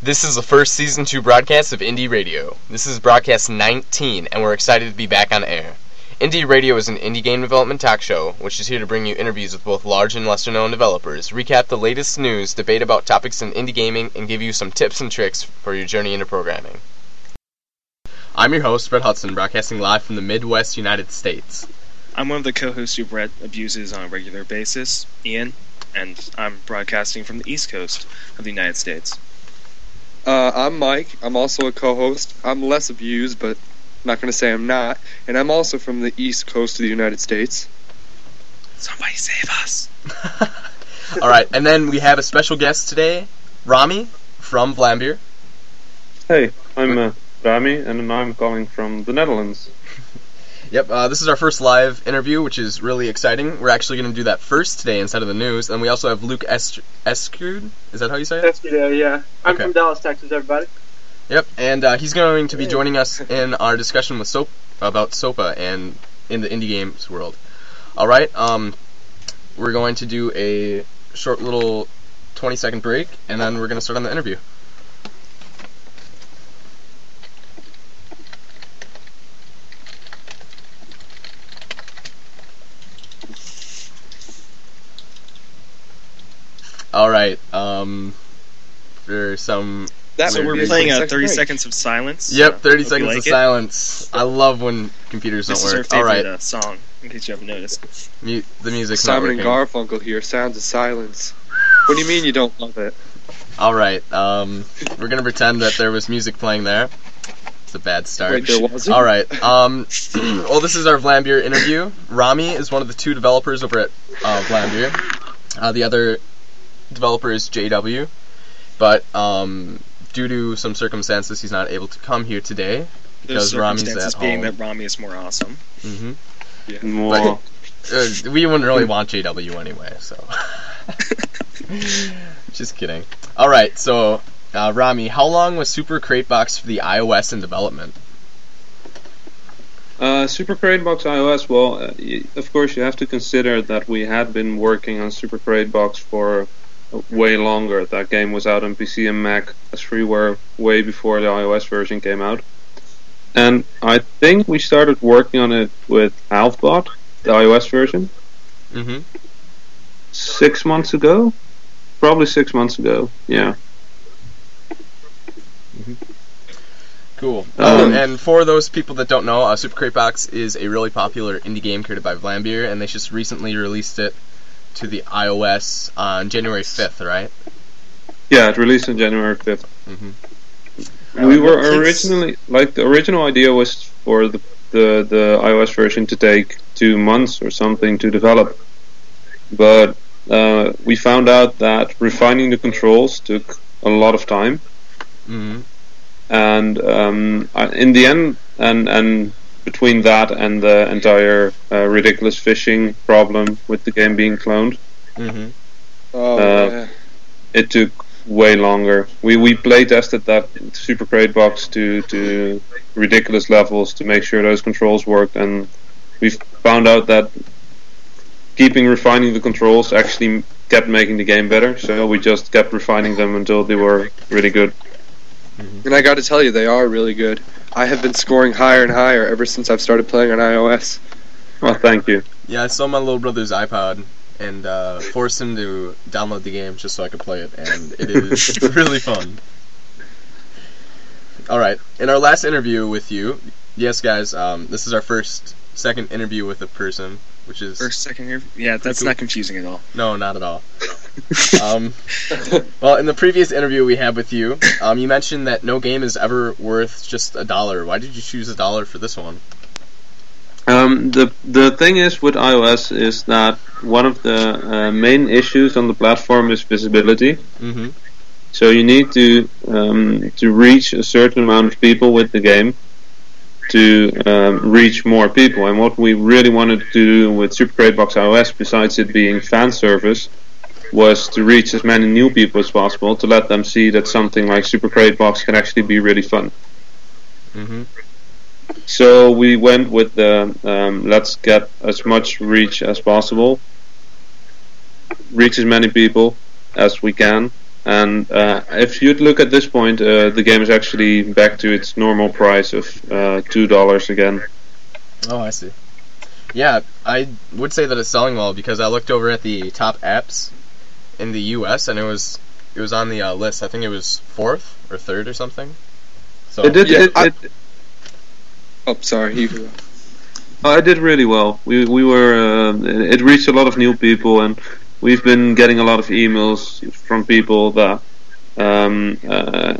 This is the first season 2 broadcast of Indie Radio. This is broadcast 19, and we're excited to be back on air. Indie Radio is an indie game development talk show, which is here to bring you interviews with both large and lesser known developers, recap the latest news, debate about topics in indie gaming, and give you some tips and tricks for your journey into programming. I'm your host, Brett Hudson, broadcasting live from the Midwest United States. I'm one of the co-hosts who Brett abuses on a regular basis, Ian, and I'm broadcasting from the East Coast of the United States. Uh, I'm Mike. I'm also a co-host. I'm less abused, but I'm not going to say I'm not. And I'm also from the East Coast of the United States. Somebody save us! All right, and then we have a special guest today, Rami from Vlambeer. Hey, I'm uh, Rami, and I'm calling from the Netherlands. Yep, uh, this is our first live interview, which is really exciting. We're actually going to do that first today instead of the news. And we also have Luke Est- Escud. Is that how you say it? Yesterday, yeah. I'm Okay. from Dallas, Texas, everybody. Yep, and uh, he's going to be joining us in our discussion with Soap about SOPA and in the indie games world. All right, um, we're going to do a short little 20 second break, and then we're going to start on the interview. All right, um, for some That so we're playing a 30 break. seconds of silence. Yep, 30 Hope seconds like of it. silence. I love when computers This don't is our work. favorite Alright, uh, song, in case you haven't noticed. mu- the music. Simon and not working. Garfunkel here. Sounds of silence. What do you mean you don't love it? Alright, um, we're gonna pretend that there was music playing there. It's a bad start. Wait, there wasn't? Alright, um, well, this is our Vlambeer interview. Rami is one of the two developers over at uh, Vlambeer. Uh, the other developer is JW, but um, due to some circumstances, he's not able to come here today because Rami's circumstances at being home. that Rami is more awesome. hmm More. Uh, we wouldn't really want JW anyway, so. Just kidding. Alright, so, uh, Rami, how long was Super Crate Box for the iOS in development? Uh, Super Crate Box iOS, well, uh, y- of course you have to consider that we had been working on Super Crate Box for way longer. That game was out on PC and Mac as freeware way before the iOS version came out. And I think we started working on it with Halfbot, the iOS version, Mm-hmm. six months ago? Probably six months ago, yeah. Cool. Um, Um, and for those people that don't know, uh, Super Crate Box is a really popular indie game created by Vlambeer, and they just recently released it to the iOS on January 5th, right? Yeah, it released on January 5th. Mm-hmm. we were originally like the original idea was for the, the the iOS version to take two months or something to develop, but uh, we found out that refining the controls took a lot of time, Mm-hmm. and um, I- in the end, and and between that and the entire uh, Ridiculous Fishing problem with the game being cloned, Mm-hmm. Oh, Uh, yeah. it took way longer. We we play tested that Super Crate box to to ridiculous levels to make sure those controls worked, and we found out that keeping refining the controls actually kept making the game better. So we just kept refining them until they were really good. And I got to tell you, they are really good. I have been scoring higher and higher ever since I've started playing on iOS. Well, thank you. Yeah, I stole my little brother's iPod and uh, forced him to download the game just so I could play it, and it is really fun. All right, in our last interview with you, yes, guys, um, this is our first, second interview with a person, which is First, second here? Yeah, that's cool. not confusing at all. no, not at all. Um, well, in the previous interview we had with you, um, you mentioned that no game is ever worth just a dollar. Why did you choose a dollar for this one? Um, the the thing is with iOS is that one of the uh, main issues on the platform is visibility. Mm-hmm. So you need to um, to reach a certain amount of people with the game to um, reach more people. And what we really wanted to do with Super Crate Box iOS, besides it being fan service, was to reach as many new people as possible to let them see that something like Super Crate Box can actually be really fun. Mm-hmm. So we went with the um, let's get as much reach as possible, reach as many people as we can, And uh, if you'd look at this point, uh, the game is actually back to its normal price of uh, two dollars again. Oh, I see. Yeah, I would say that it's selling well because I looked over at the top apps in the U.S. and it was it was on the uh, list. I think it was fourth or third or something. So It did. Yeah, it, I- it, Oh, sorry. You, Oh, it did really well. We we were uh, it reached a lot of new people, and we've been getting a lot of emails from people that um, uh,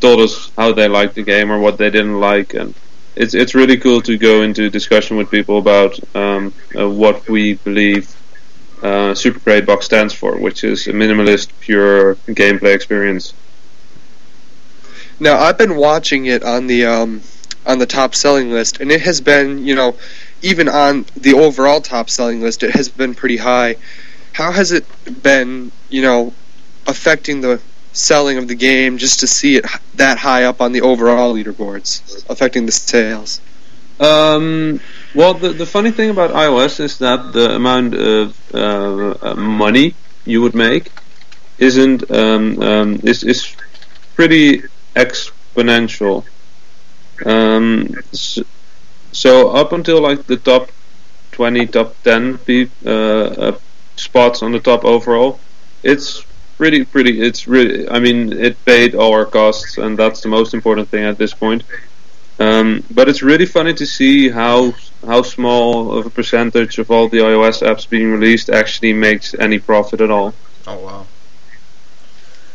told us how they liked the game or what they didn't like, and it's it's really cool to go into discussion with people about um, uh, what we believe uh, Super Crate Box stands for, which is a minimalist, pure gameplay experience. Now I've been watching it on the um, on the top selling list, and it has been, you know, even on the overall top selling list, it has been pretty high. How has it been, you know, affecting the selling of the game just to see it that high up on the overall leaderboards, affecting the sales? Um, well, the, the funny thing about iOS is that the amount of uh, uh, money you would make isn't um, um, is is pretty exponential. Um, so, so up until like the top twenty, top ten pe- uh, uh, spots on the top overall, it's pretty pretty. It's really. I mean, it paid all our costs, and that's the most important thing at this point. Um, but it's really funny to see how how small of a percentage of all the iOS apps being released actually makes any profit at all. Oh wow.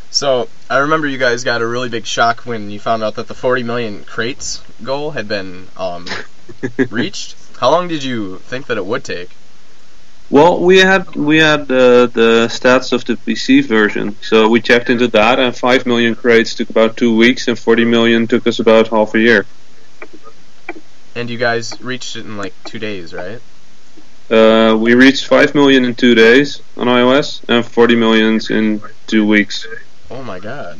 So I remember you guys got a really big shock when you found out that the 40 million crates goal had been um, reached. How long did you think that it would take? Well, we had we had uh, the stats of the PC version, so we checked into that, and five million crates took about two weeks, and forty million took us about half a year. And you guys reached it in like two days, right? Uh, we reached five million in two days on iOS, and forty millions in two weeks. Oh my god.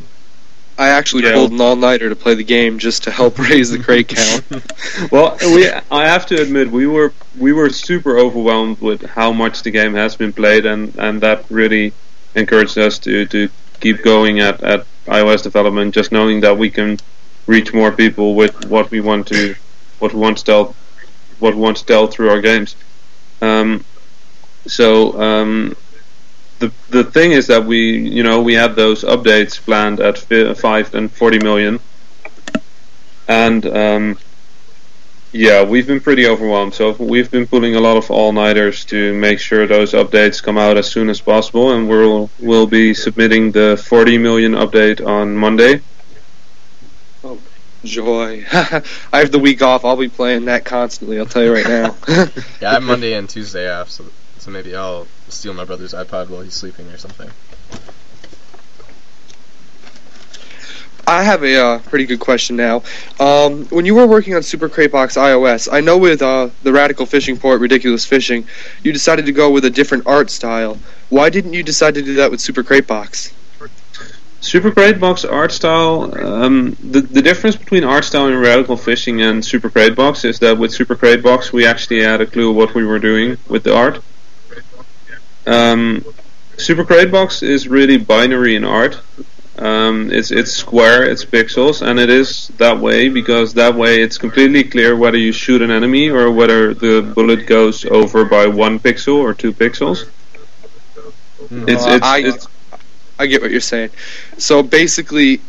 I actually Yeah. pulled an all-nighter to play the game just to help raise the crate count. Well, we I have to admit we were we were super overwhelmed with how much the game has been played, and, and that really encouraged us to, to keep going at, at iOS development, just knowing that we can reach more people with what we want to what we want to tell what we want to tell through our games. Um, so um, the the thing is that we you know we had those updates planned at fi- five and forty million, and um, yeah, we've been pretty overwhelmed. So we've been pulling a lot of all-nighters to make sure those updates come out as soon as possible, and we'll we'll be submitting the 40 million update on Monday. Joy. I have the week off. I'll be playing that constantly. I'll tell you right now. Yeah, I have Monday and Tuesday off, so so maybe I'll steal my brother's iPod while he's sleeping or something. I have a uh, pretty good question now. Um, when you were working on Super Crate Box iOS, I know with uh, the Radical Fishing port, Ridiculous Fishing, you decided to go with a different art style. Why didn't you decide to do that with Super Crate Box? Super Crate Box art style. Um, the the difference between art style in Radical Fishing and Super Crate Box is that with Super Crate Box we actually had a clue what we were doing with the art. Um, Super Crate Box is really binary in art. Um, it's it's square, it's pixels, and it is that way because that way it's completely clear whether you shoot an enemy or whether the bullet goes over by one pixel or two pixels. It's Uh, it's, I- it's I get what you're saying. So basically,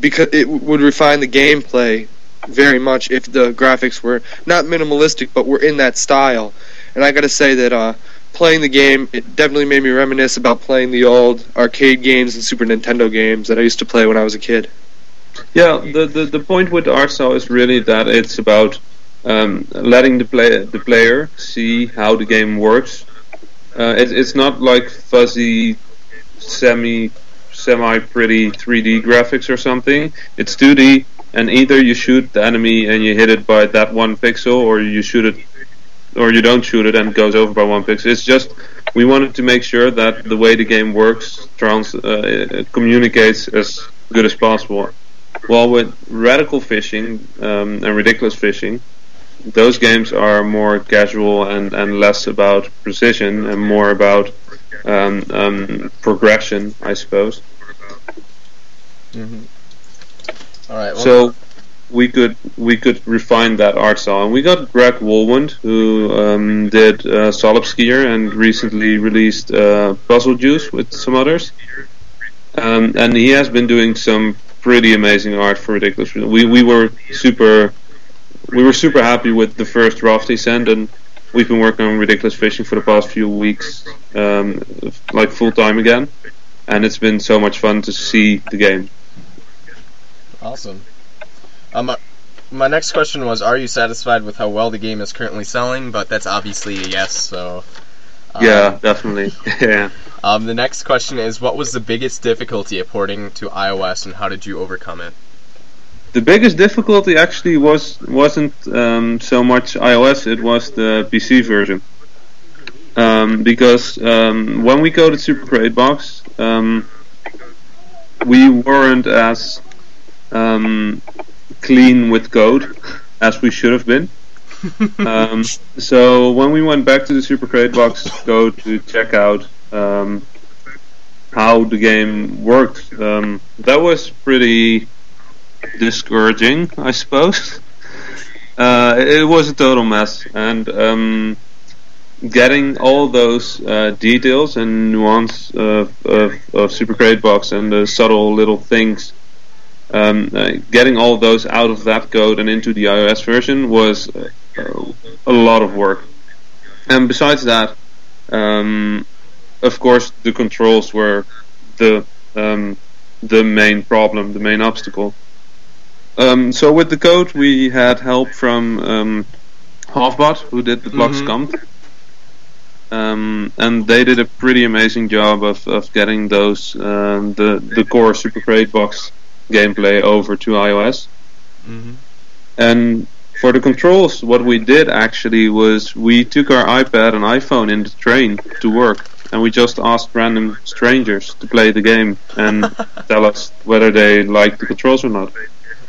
because it would refine the gameplay very much if the graphics were not minimalistic, but were in that style. And I got to say that uh, playing the game, it definitely made me reminisce about playing the old arcade games and Super Nintendo games that I used to play when I was a kid. Yeah, the, the, the point with art is really that it's about um, letting the play the player see how the game works. Uh, it, it's not like fuzzy, semi semi pretty 3D graphics or something. It's 2D, and either you shoot the enemy and you hit it by that one pixel, or you shoot it, or you don't shoot it and it goes over by one pixel. It's just we wanted to make sure that the way the game works trans uh, communicates as good as possible. Well, with radical fishing um, and ridiculous fishing, those games are more casual and, and less about precision and more about um, um, progression, I suppose. All right. Well, So we could we could refine that art style, and we got Greg Wohlwend, who um, did uh, Solipskier and recently released uh, Puzzle Juice with some others. Um, and he has been doing some pretty amazing art for Ridiculous. We we were super we were super happy with the first draft he sent, and we've been working on Ridiculous Fishing for the past few weeks, um, like full time again. And it's been so much fun to see the game. Awesome. Um, my- my next question was, are you satisfied with how well the game is currently selling? But that's obviously a yes. So. um, Yeah, definitely. yeah. Um, the next question is, what was the biggest difficulty of porting to iOS, and how did you overcome it? The biggest difficulty actually was wasn't um, so much iOS; it was the PC version. Um, because um, when we go to Super Crate Box, um, we weren't as um, clean with code as we should have been. um, so when we went back to the Super Crate Box code to check out um, how the game worked, um, that was pretty discouraging, I suppose. Uh, it was a total mess, and um, getting all those uh, details and nuance of, of, of Super Crate Box and the subtle little things, um, uh, getting all those out of that code and into the iOS version was uh, a lot of work. And besides that, um, of course, the controls were the um, the main problem, the main obstacle. Um, so with the code, we had help from um, Halfbot, who did the block Mhm. scump. Um, and they did a pretty amazing job of, of getting those um, the the core Super Crate Box gameplay over to iOS. Mm-hmm. And for the controls, what we did actually was we took our iPad and iPhone in the train to work, and we just asked random strangers to play the game and tell us whether they liked the controls or not.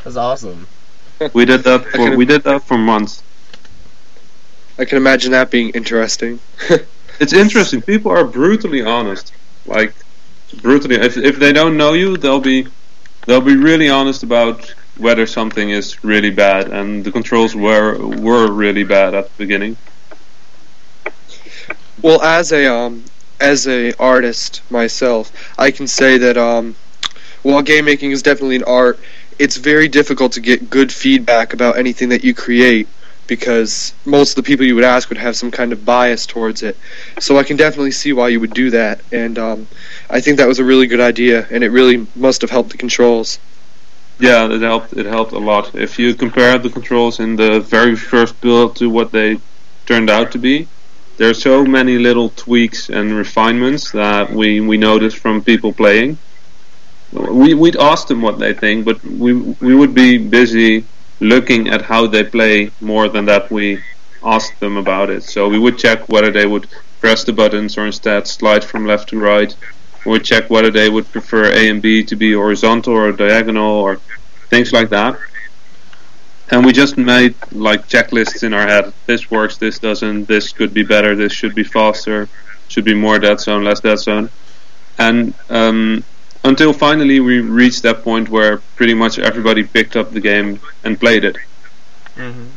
That's awesome. We did that for could've- we did that for months. I can imagine that being interesting. It's interesting. People are brutally honest, like brutally. If if they don't know you, they'll be they'll be really honest about whether something is really bad, and the controls were were really bad at the beginning. Well, as a um, as a artist myself, I can say that um, while game making is definitely an art, it's very difficult to get good feedback about anything that you create because most of the people you would ask would have some kind of bias towards it. So I can definitely see why you would do that, and um, I think that was a really good idea, and it really must have helped the controls. Yeah, it helped. It helped a lot. If you compare the controls in the very first build to what they turned out to be, there are so many little tweaks and refinements that we we noticed from people playing. We we'd ask them what they think, but we we would be busy looking at how they play more than that we asked them about it. So we would check whether they would press the buttons or instead slide from left to right. We would check whether they would prefer A and B to be horizontal or diagonal or things like that. And we just made like checklists in our head. This works, this doesn't, this could be better, this should be faster, should be more dead zone, less dead zone. And um, until finally we reached that point where pretty much everybody picked up the game and played it. Mm-hmm.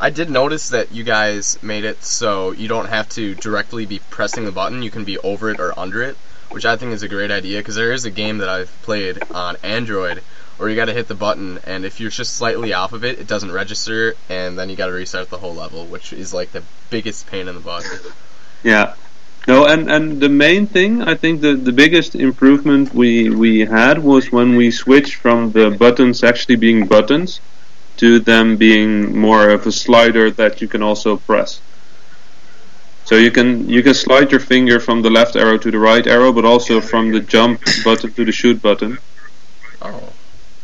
I did notice that you guys made it so you don't have to directly be pressing the button. You can be over it or under it, which I think is a great idea because there is a game that I've played on Android where you got to hit the button, and if you're just slightly off of it, it doesn't register, and then you got to restart the whole level, which is like the biggest pain in the butt. Yeah. No, and, and the main thing, I think the, the biggest improvement we, we had was when we switched from the buttons actually being buttons to them being more of a slider that you can also press. So you can you can slide your finger from the left arrow to the right arrow, but also from the jump button to the shoot button. Oh,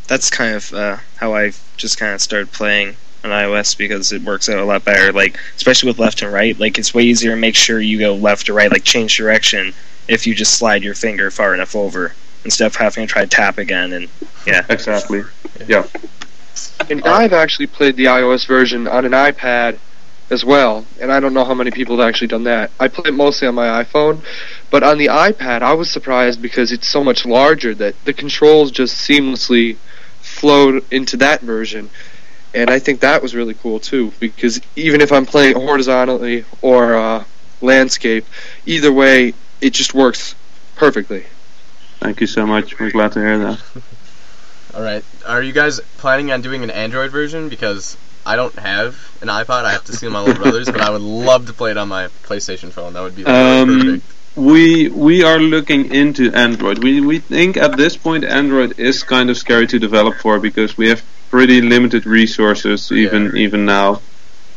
That's kind of uh, how I just kind of started playing on iOS because it works out a lot better. Like especially with left and right, like it's way easier to make sure you go left or right, like change direction if you just slide your finger far enough over instead of having to try to tap again. And yeah, Exactly. Yeah. And I've actually played the iOS version on an iPad, as well, and I don't know how many people have actually done that. I play it mostly on my iPhone, but on the iPad, I was surprised because it's so much larger that the controls just seamlessly flowed into that version. And I think that was really cool too, because even if I'm playing horizontally or uh, landscape, either way, it just works perfectly. Thank you so much. We're glad to hear that. All right. Are you guys planning on doing an Android version? Because I don't have an iPod. I have to see my little brothers, but I would love to play it on my PlayStation phone. That would be Um, perfect. We we are looking into Android. We we think at this point Android is kind of scary to develop for because we have pretty limited resources even even now,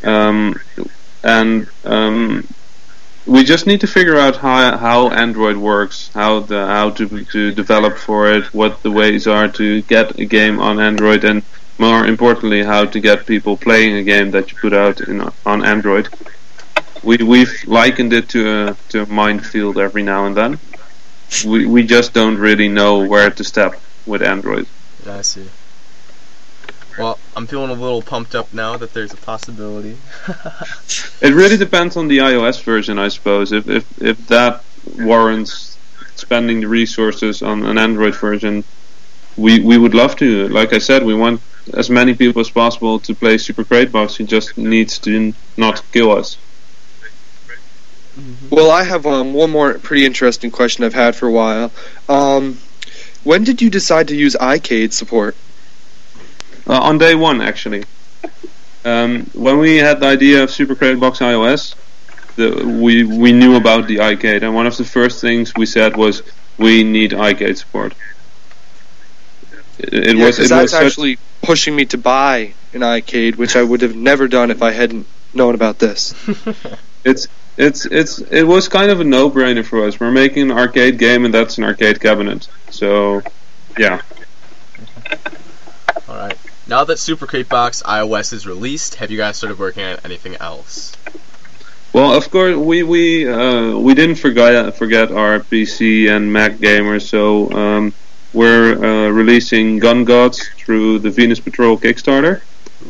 um, and um, we just need to figure out how how Android works, how the how to to develop for it, what the ways are to get a game on Android, and more importantly, how to get people playing a game that you put out in on Android. We we've likened it to a to a minefield every now and then. We we just don't really know where to step with Android. I see. Well, I'm feeling a little pumped up now that there's a possibility. It really depends on the iOS version, I suppose. If if if that warrants spending the resources on an Android version, we we would love to. Like I said, we want as many people as possible to play Super Crate Box. It just needs to not kill us. Well, I have um, one more pretty interesting question I've had for a while. Um, when did you decide to use iCade support? Uh, on day one, actually. Um, when we had the idea of Super Crate Box iOS, the, we we knew about the iCade, and one of the first things we said was we need iCade support. It, it Yeah, was it that's was actually pushing me to buy an iCade, which I would have never done if I hadn't known about this. it's it's it's it was kind of a no-brainer for us. We're making an arcade game, and that's an arcade cabinet. So, yeah. All right. Now that Super Crate Box iOS is released, have you guys started working on anything else? Well, of course, we we uh, we didn't forget forget our PC and Mac gamers, so um, we're uh, releasing Gun Gods through the Venus Patrol Kickstarter,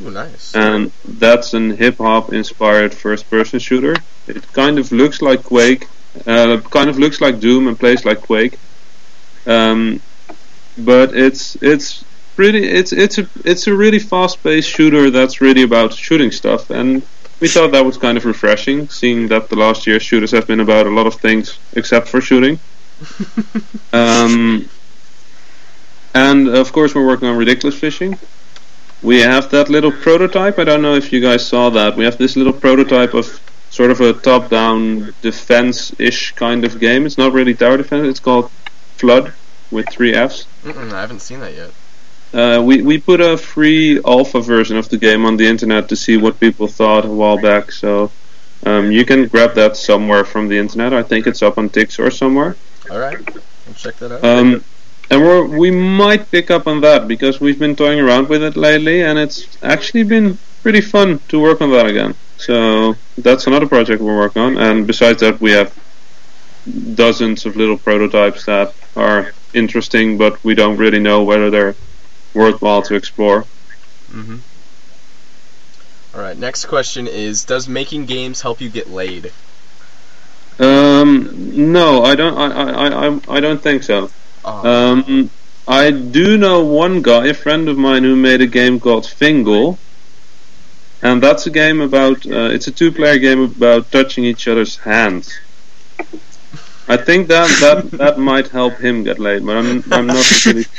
Ooh, nice. and that's an hip hop inspired first person shooter. It kind of looks like Quake, uh, kind of looks like Doom and plays like Quake, um, but it's it's pretty it's it's a it's a really fast paced shooter that's really about shooting stuff and we thought that was kind of refreshing, seeing that the last year shooters have been about a lot of things except for shooting. um, and of course, we're working on ridiculous fishing. We have that little prototype. I don't know if you guys saw that. We have this little prototype of sort of a top-down defense-ish kind of game. It's not really tower defense. It's called Flood with three Fs. Mm-mm, I haven't seen that yet. Uh, we we put a free alpha version of the game on the internet to see what people thought a while back. So um, you can grab that somewhere from the internet. I think it's up on Tix or somewhere. All right. I'll check that out. Um, and we're, we might pick up on that because we've been toying around with it lately, and it's actually been pretty fun to work on that again. So that's another project we're working on. And besides that, we have dozens of little prototypes that are interesting, but we don't really know whether they're worthwhile to explore. Mm-hmm. All right. Next question is: Does making games help you get laid? Um, no, I don't. I, I, I, I don't think so. Oh, Um, I do know one guy, a friend of mine, who made a game called Fingle, and that's a game about. Uh, it's a two-player game about touching each other's hands. I think that that that might help him get laid, but I'm I'm not really.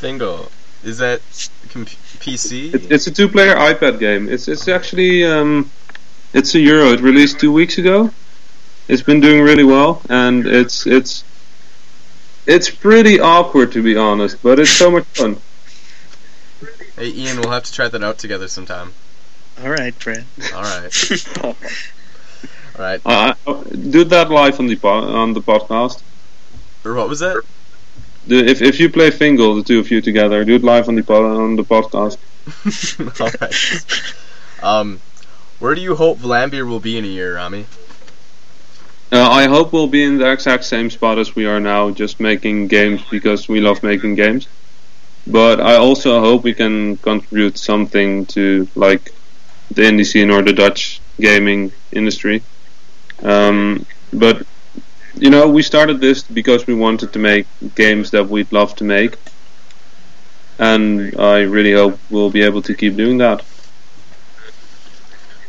Fingle. Is that comp- PC? It, it's a two-player iPad game. It's it's actually um, it's a Euro. It released two weeks ago. It's been doing really well, and it's it's it's pretty awkward to be honest, but it's so much fun. Hey, Ian, we'll have to try that out together sometime. All right, Brad. All right. All right. Uh, do that live on the po- on the podcast. Or what was that? Do, if if you play Fingle, the two of you together, do it live on the po- on the podcast. All right. Um, where do you hope Vlambeer will be in a year, Rami? Uh, I hope we'll be in the exact same spot as we are now, just making games because we love making games. But I also hope we can contribute something to like the indie scene or the Dutch gaming industry. Um, but you know, we started this because we wanted to make games that we'd love to make, and I really hope we'll be able to keep doing that.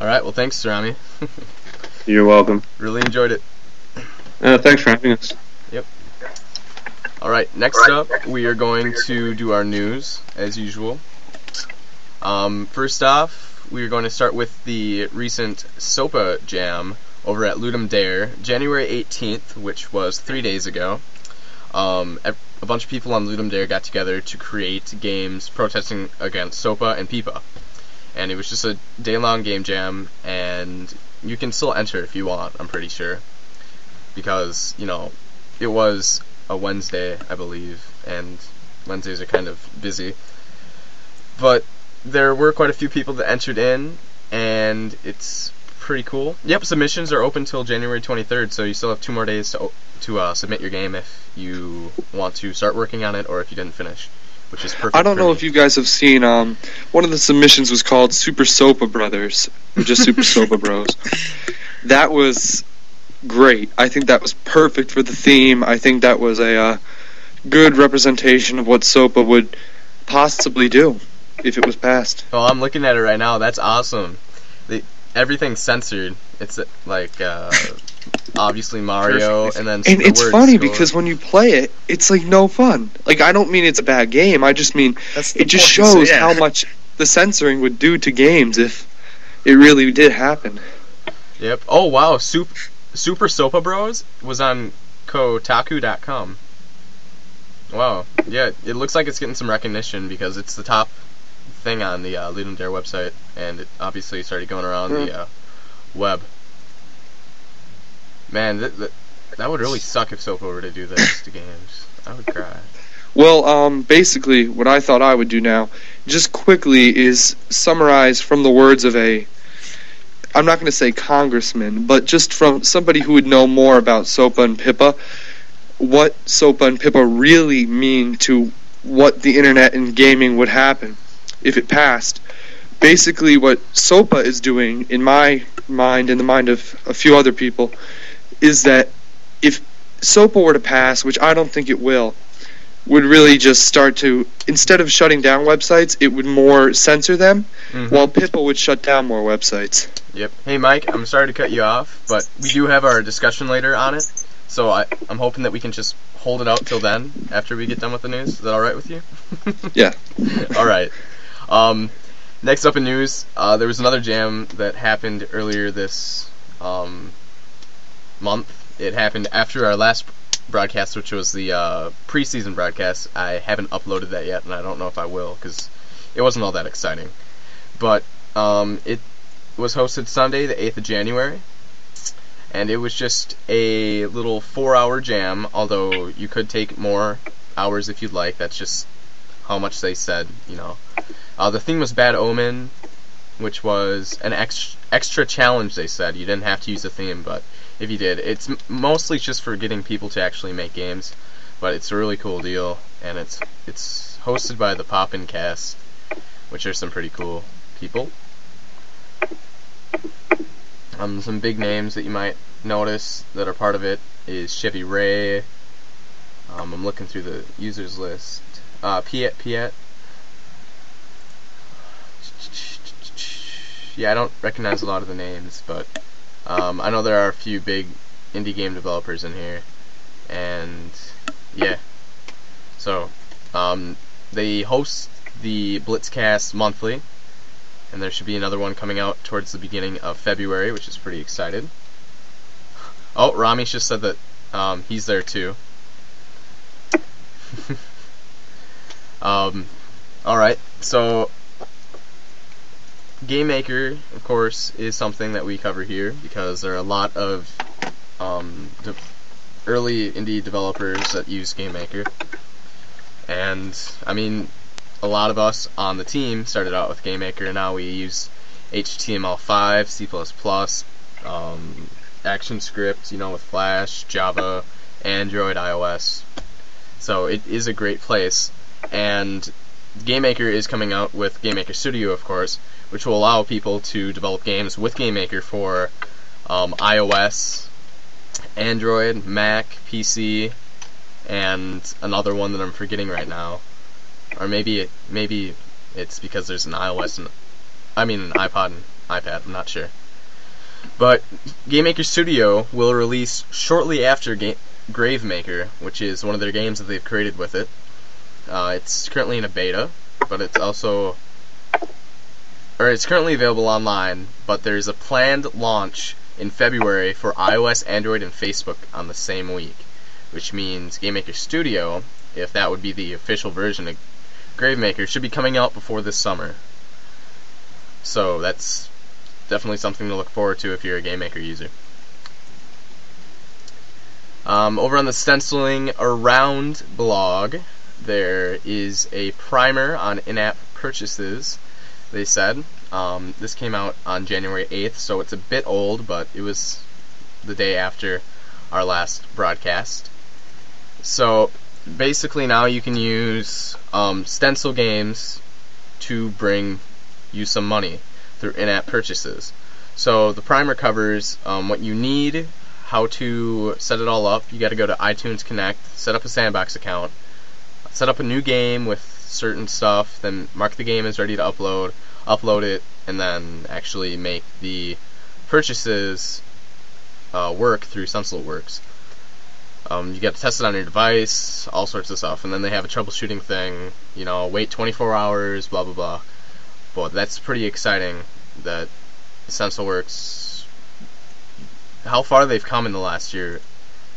All right. Well, thanks, Rami. You're welcome. really enjoyed it. Uh, thanks for having us. All right. Next up, we are going to do our news as usual. Um, first off, we are going to start with the recent SOPA Jam over at Ludum Dare, January 18th, which was three days ago. Um, a bunch of people on Ludum Dare got together to create games protesting against SOPA and PIPA. And it was just a day long game jam, and you can still enter if you want, I'm pretty sure. Because, you know, it was a Wednesday, I believe, and Wednesdays are kind of busy. But there were quite a few people that entered in, and it's pretty cool. Yep, submissions are open till January 23rd, so you still have two more days to to uh, submit your game if you want to start working on it or if you didn't finish, which is perfect. I don't know me. if you guys have seen. Um, one of the submissions was called Super Sopa Brothers, or just Super Sopa Bros. That was great. I think that was perfect for the theme. I think that was a uh, good representation of what Sopa would possibly do if it was passed. Oh, I'm looking at it right now. That's awesome. The everything's censored. It's like uh, obviously Mario, and then And the it's funny go- because when you play it, it's like no fun. Like I don't mean it's a bad game. I just mean it just point, so shows yeah. how much the censoring would do to games if it really did happen. Yep. Oh wow, Super Super Sopa Bros was on Kotaku.com. Wow. Yeah, it looks like it's getting some recognition because it's the top thing on the uh, Ludum Dare website, and it obviously started going around the uh, web. Man, th- th- that would really suck if Sopa were to do this to games. I would cry. Well, um, basically, what I thought I would do now, just quickly, is summarize from the words of a. I'm not going to say congressman, but just from somebody who would know more about SOPA and PIPA, what SOPA and PIPA really mean to what the internet and gaming would happen if it passed. Basically, what SOPA is doing, in my mind and the mind of a few other people, is that if SOPA were to pass, which I don't think it will, would really just start to instead of shutting down websites, it would more censor them, Mhm. while PIPA would shut down more websites. Yep. Hey, Mike, I'm sorry to cut you off, but we do have our discussion later on it, so I, I'm hoping that we can just hold it out till then, after we get done with the news. Is that all right with you? Yeah. all right. Um, next up in news, uh, there was another jam that happened earlier this um, month. It happened after our last broadcast, which was the uh, preseason broadcast. I haven't uploaded that yet, and I don't know if I will because it wasn't all that exciting. But um, it was hosted Sunday, the 8th of January, and it was just a little four hour jam, although you could take more hours if you'd like. That's just how much they said, you know. Uh, the theme was Bad Omen, which was an ex- extra challenge, they said. You didn't have to use the theme, but if you did, it's mostly just for getting people to actually make games. But it's a really cool deal, and it's it's hosted by the Poppin Cast, which are some pretty cool people. Um, some big names that you might notice that are part of it is Chevy Ray. Um, I'm looking through the users list. Uh, Piet Piet. Yeah, I don't recognize a lot of the names, but um, I know there are a few big indie game developers in here, and yeah. So, um, they host the Blitzcast monthly, and there should be another one coming out towards the beginning of February, which is pretty excited. Oh, Rami's just said that um, he's there too. um, all right, so Game Maker, of course, is something that we cover here because there are a lot of um, de- early indie developers that use Game Maker, and I mean, a lot of us on the team started out with Game Maker, and now we use HTML5, C++, um, ActionScript, you know, with Flash, Java, Android, iOS. So it is a great place, and Game Maker is coming out with Game Maker Studio, of course, which will allow people to develop games with Game Maker for um, iOS, Android, Mac, PC, and another one that I'm forgetting right now. Or maybe it, maybe it's because there's an iOS and I mean an iPod and iPad. I'm not sure. But Game Maker Studio will release shortly after Ga- Gravemaker, which is one of their games that they've created with it. Uh, it's currently in a beta, but it's also or it's currently available online, but there's a planned launch in February for iOS, Android, and Facebook on the same week, which means Game Maker Studio, if that would be the official version of Gravemaker, should be coming out before this summer. So that's definitely something to look forward to if you're a Game Maker user. Um, over on the Stenciling Around blog, there is a primer on in-app purchases. They said um, this came out on January 8th, so it's a bit old, but it was the day after our last broadcast. So basically, now you can use um, Stencyl Games to bring you some money through in-app purchases. So the primer covers um, what you need, how to set it all up. You got to go to iTunes Connect, set up a sandbox account, set up a new game with certain stuff, then mark the game as ready to upload, upload it, and then actually make the purchases uh, work through StencylWorks. Um, you got to test it on your device, all sorts of stuff, and then they have a troubleshooting thing. You know, wait 24 hours, blah blah blah. But that's pretty exciting that StencylWorks, how far they've come in the last year.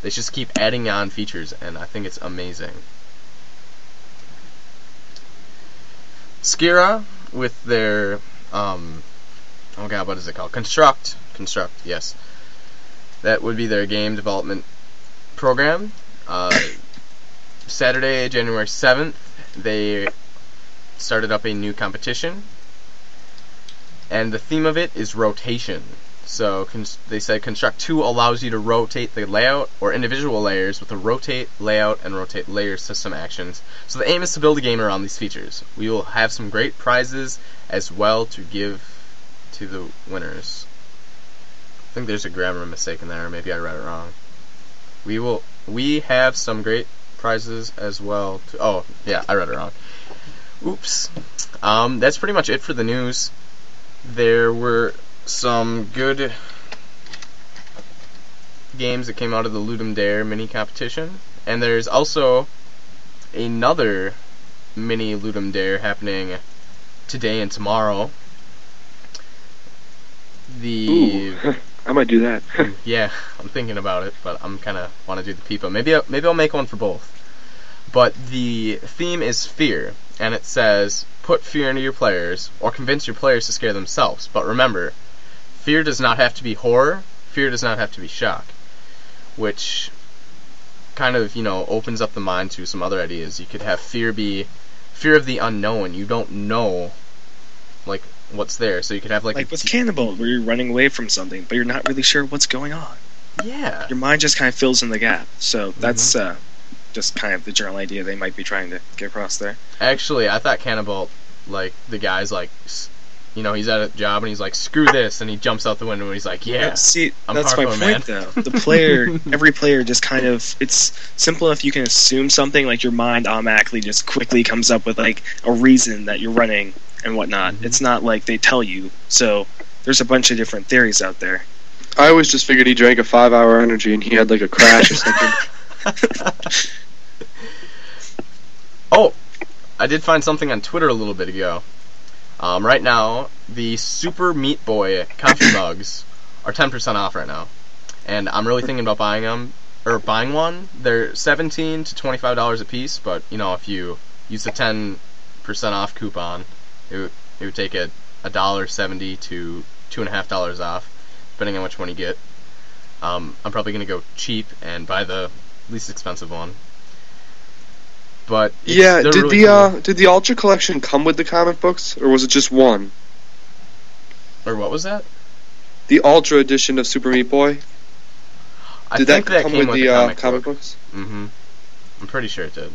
They just keep adding on features, and I think it's amazing. Scirra with their um, oh god, what is it called? Construct, construct. Yes, that would be their game development program. Uh, Saturday, January seventh, they started up a new competition, and the theme of it is rotation. So cons- they said Construct 2 allows you to rotate the layout or individual layers with the rotate, layout, and rotate layer system actions. So the aim is to build a game around these features. We will have some great prizes as well to give to the winners. I think there's a grammar mistake in there, maybe I read it wrong. We will we have some great prizes as well to Oh, yeah, I read it wrong. Oops. Um, that's pretty much it for the news. There were some good games that came out of the Ludum Dare mini competition, and there's also another mini Ludum Dare happening today and tomorrow. The Ooh, I might do that. yeah, I'm thinking about it, but I'm kind of want to do the Peepa. Maybe I, maybe I'll make one for both. But the theme is fear, and it says put fear into your players or convince your players to scare themselves. But remember, fear does not have to be horror. Fear does not have to be shock, which kind of you know opens up the mind to some other ideas. You could have fear be fear of the unknown. You don't know like what's there, so you could have like, Like with Canabalt, where you're running away from something, but you're not really sure what's going on. yeah. Your mind just kind of fills in the gap. So that's uh, just kind of the general idea they might be trying to get across there. Actually, I thought Canabalt, like the guy's like, you know, he's at a job and he's like, screw this, and he jumps out the window and he's like, yeah, See, I'm that's my hardcore, point, though. The player, every player, just kind of it's simple enough. You can assume something like your mind automatically just quickly comes up with like a reason that you're running and whatnot. Mhm. It's not like they tell you. So there's a bunch of different theories out there. I always just figured he drank a five hour energy and he had like a crash or something. oh, I did find something on Twitter a little bit ago. Um, right now, the Super Meat Boy coffee mugs are 10% off right now, and I'm really thinking about buying them or buying one. They're 17 to 25 dollars a piece, but you know, if you use the 10% off coupon, it would, it would take a a dollar seventy to two and a half dollars off, depending on which one you get. Um, I'm probably gonna go cheap and buy the least expensive one. But yeah, did really the cool. uh, did the Ultra collection come with the comic books, or was it just one? or what was that? The Ultra edition of Super Meat Boy. I Did think that, that come came with the, uh, comic, comic book. books? Mm-hmm. I'm pretty sure it did.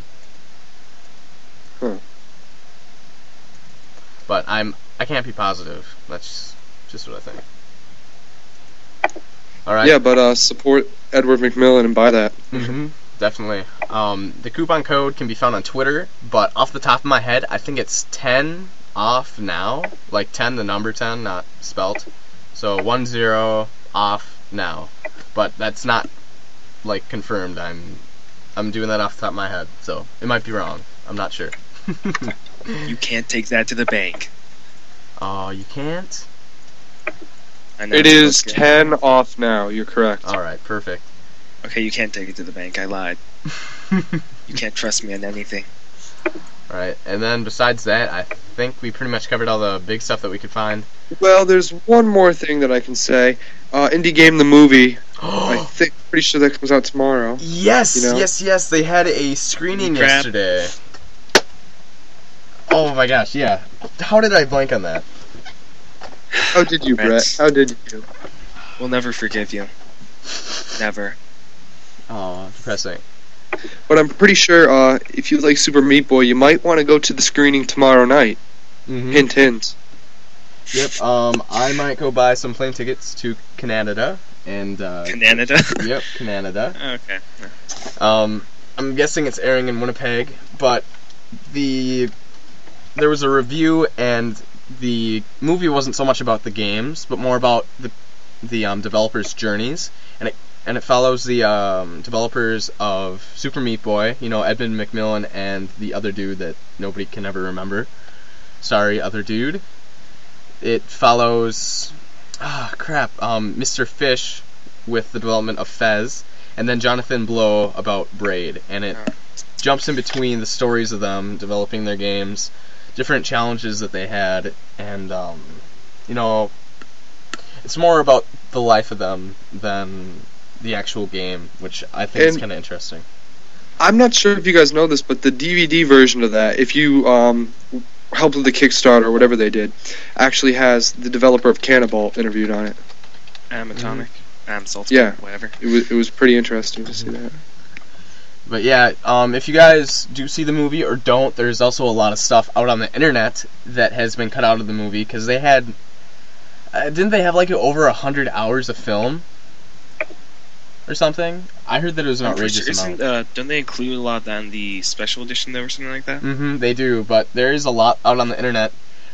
but I'm I can't be positive. That's just what I think. All right. Yeah, but uh, support Edward McMillen and buy that. hmm Definitely. Um, the coupon code can be found on Twitter, but off the top of my head, I think it's 10 off now. Like 10, the number 10, not spelt. So 1 0 off now. But that's not, like, confirmed. I'm I'm doing that off the top of my head, so it might be wrong. I'm not sure. You can't take that to the bank. Oh, you can't? I know It it's is supposed to- 10 off now. You're correct. Alright, perfect. Okay, you can't take it to the bank. I lied. You can't trust me on anything. Alright, and then besides that, I think we pretty much covered all the big stuff that we could find. Well, there's one more thing that I can say. Uh, Indie Game the movie. I think pretty sure that comes out tomorrow. Yes, You know? yes, yes. They had a screening Crap. yesterday. Oh my gosh, yeah. How did I blank on that? How did you, Brett? How did you? We'll never forgive you. Never. Oh, depressing. But I'm pretty sure uh, if you like Super Meat Boy, you might want to go to the screening tomorrow night. Mm-hmm. Hint, hint. Yep. Um, I might go buy some plane tickets to Canada and uh, Canada. yep, Canada. okay. Um, I'm guessing it's airing in Winnipeg, but the there was a review and the movie wasn't so much about the games, but more about the the um, developers' journeys, and it and it follows the um, developers of Super Meat Boy, you know Edmund McMillen and the other dude that nobody can ever remember. Sorry, other dude. It follows ah crap, um, Mr. Fish with the development of Fez, and then Jonathan Blow about Braid, and it Oh. jumps in between the stories of them developing their games, different challenges that they had, and um, you know, it's more about the life of them than the actual game, which I think is kind of interesting. I'm not sure if you guys know this, but the DVD version of that, if you um, helped with the Kickstarter or whatever they did, actually has the developer of Canabalt interviewed on it. Adam Atomic. Am salty. Yeah. Whatever. It was it was pretty interesting to see that. But yeah, um, if you guys do see the movie or don't, there's also a lot of stuff out on the internet that has been cut out of the movie because they had, uh, didn't they have like over a hundred hours of film or something? I heard that it was an I'm outrageous sure-. Isn't, uh, don't they include a lot of that in the special edition though, or something like that? hmm they do, but there is a lot out on the internet.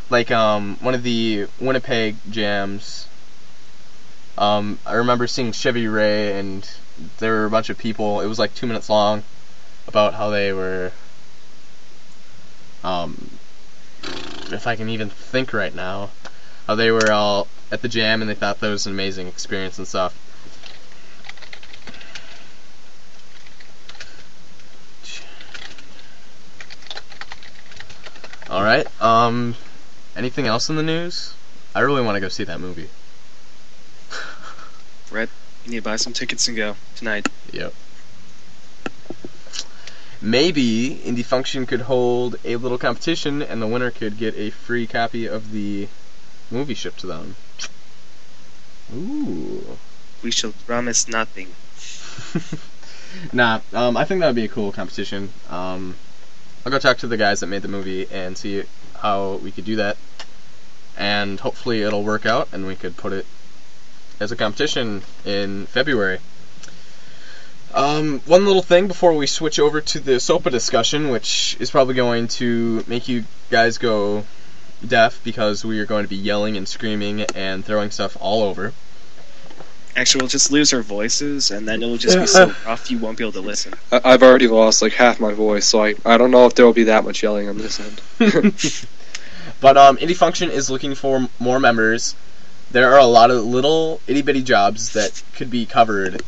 Like um, one of the Winnipeg jams. Um, I remember seeing Chevy Ray, and there were a bunch of people. It was like two minutes long, about how they were. Um, if I can even think right now, how they were all at the jam and they thought that was an amazing experience and stuff. All right. Um, anything else in the news? I really want to go see that movie. Right. You need to buy some tickets and go tonight. Yep. Maybe Indie Function could hold a little competition, and the winner could get a free copy of the movie shipped to them. Ooh. We shall promise nothing. Nah, um, I think that would be a cool competition. Um, I'll go talk to the guys that made the movie and see how we could do that. And hopefully it'll work out and we could put it as a competition in February. Um, one little thing before we switch over to the SOPA discussion, which is probably going to make you guys go deaf because we are going to be yelling and screaming and throwing stuff all over. Actually, we'll just lose our voices, and then it'll just be so rough you won't be able to listen. I, I've already lost like half my voice, so I I don't know if there will be that much yelling on this end. But um, Indie Function is looking for more members. There are a lot of little itty bitty jobs that could be covered,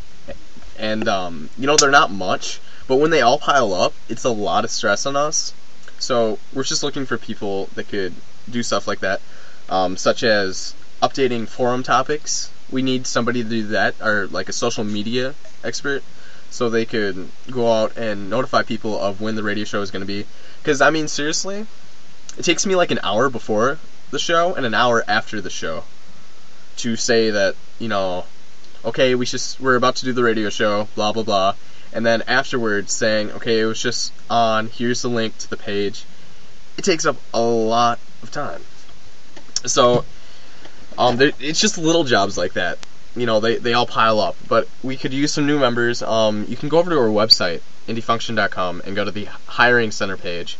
and um, you know they're not much, but when they all pile up, it's a lot of stress on us. So we're just looking for people that could do stuff like that, um, such as updating forum topics. We need somebody to do that, or like a social media expert, so they could go out and notify people of when the radio show is going to be. Because I mean, seriously, it takes me like an hour before the show and an hour after the show to say that you know okay we just we're about to do the radio show blah blah blah and then afterwards saying okay it was just on here's the link to the page it takes up a lot of time So, um, it's just little jobs like that. You know, they, they all pile up. But we could use some new members. Um, you can go over to our website, indiefunction.com, and go to the hiring center page,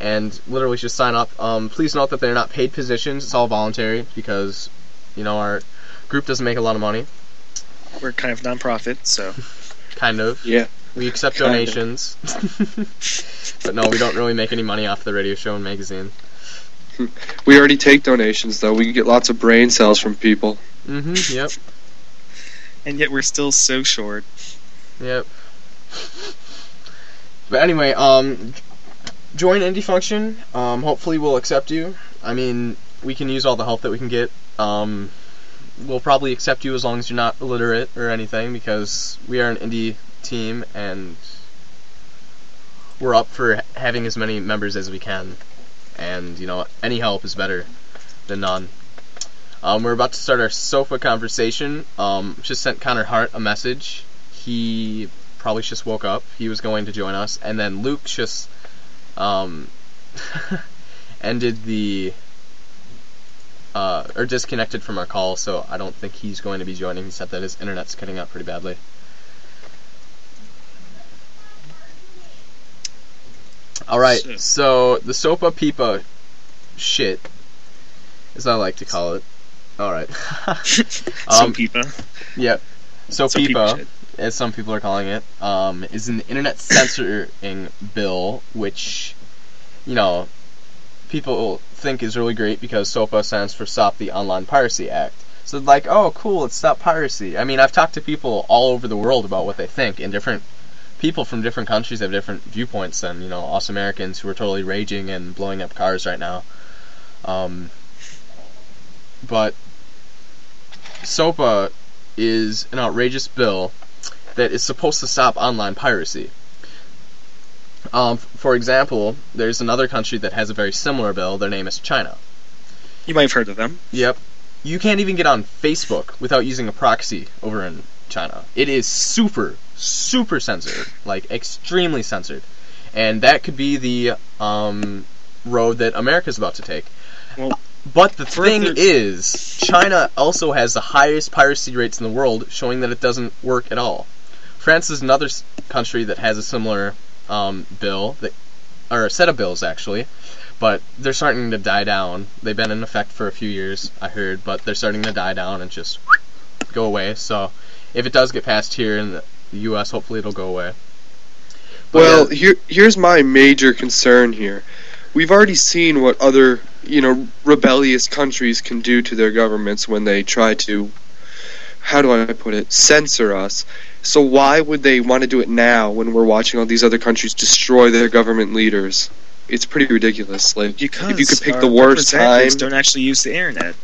and literally just sign up. Um, please note that they're not paid positions. It's all voluntary because, you know, our group doesn't make a lot of money. We're kind of nonprofit, so Kind of. Yeah. We accept Kinda. donations. but no, we don't really make any money off the radio show and magazine. We already take donations though. We get lots of brain cells from people. Mm-hmm. Yep. and yet we're still so short. Yep. But anyway, um, join Indie Function. Um, hopefully we'll accept you. I mean, we can use all the help that we can get. Um, we'll probably accept you as long as you're not illiterate or anything because we are an indie team and we're up for having as many members as we can. And, you know, any help is better than none. Um, we're about to start our SOPA conversation. Um, just sent Connor Hart a message. He probably just woke up. He was going to join us, and then Luke just um, ended the uh, or disconnected from our call. So I don't think he's going to be joining. He said that his internet's cutting out pretty badly. All right, So- so the Sopa Pipa shit, as I like to call it. All right. Um. Yep. So, So PIPA, as some people are calling it, um, is an internet censoring bill, which, you know, people think is really great because SOPA stands for Stop the Online Piracy Act. So, like, oh, cool, it's stop piracy. I mean, I've talked to people all over the world about what they think, and different people from different countries have different viewpoints than, you know, us Americans who are totally raging and blowing up cars right now. Um, but SOPA is an outrageous bill that is supposed to stop online piracy. Um, for example, there's another country that has a very similar bill. Their name is China. You might have heard of them. Yep. You can't even get on Facebook without using a proxy over in China. It is super, super censored. Like, extremely censored. And that could be the um, road that America's about to take. Well, but the thing further- is, China also has the highest piracy rates in the world, showing that it doesn't work at all. France is another country that has a similar um, bill, that, or a set of bills actually, but they're starting to die down. They've been in effect for a few years, I heard, but they're starting to die down and just go away. So, if it does get passed here in the U.S., hopefully it'll go away. But, Well, yeah, here here's my major concern here. We've already seen what other, you know, rebellious countries can do to their governments when they try to how do I put it? censor us. So why would they want to do it now when we're watching all these other countries destroy their government leaders? It's pretty ridiculous. Like Because if you could pick the worst representatives time, don't actually use the internet.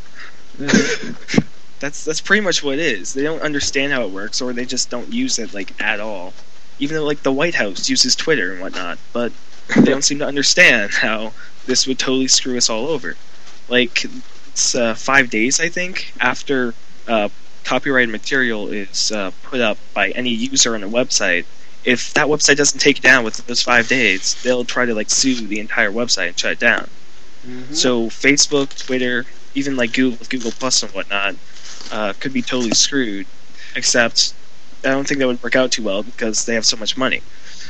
That's that's pretty much what it is. They don't understand how it works, or they just don't use it like at all. Even though like the White House uses Twitter and whatnot, but they don't seem to understand how this would totally screw us all over. Like it's uh, five days, I think, after uh, copyrighted material is uh, put up by any user on a website. If that website doesn't take it down within those five days, they'll try to like sue the entire website and shut it down. So Facebook, Twitter, even like Google, Google Plus and whatnot, uh, could be totally screwed. Except, I don't think that would work out too well because they have so much money.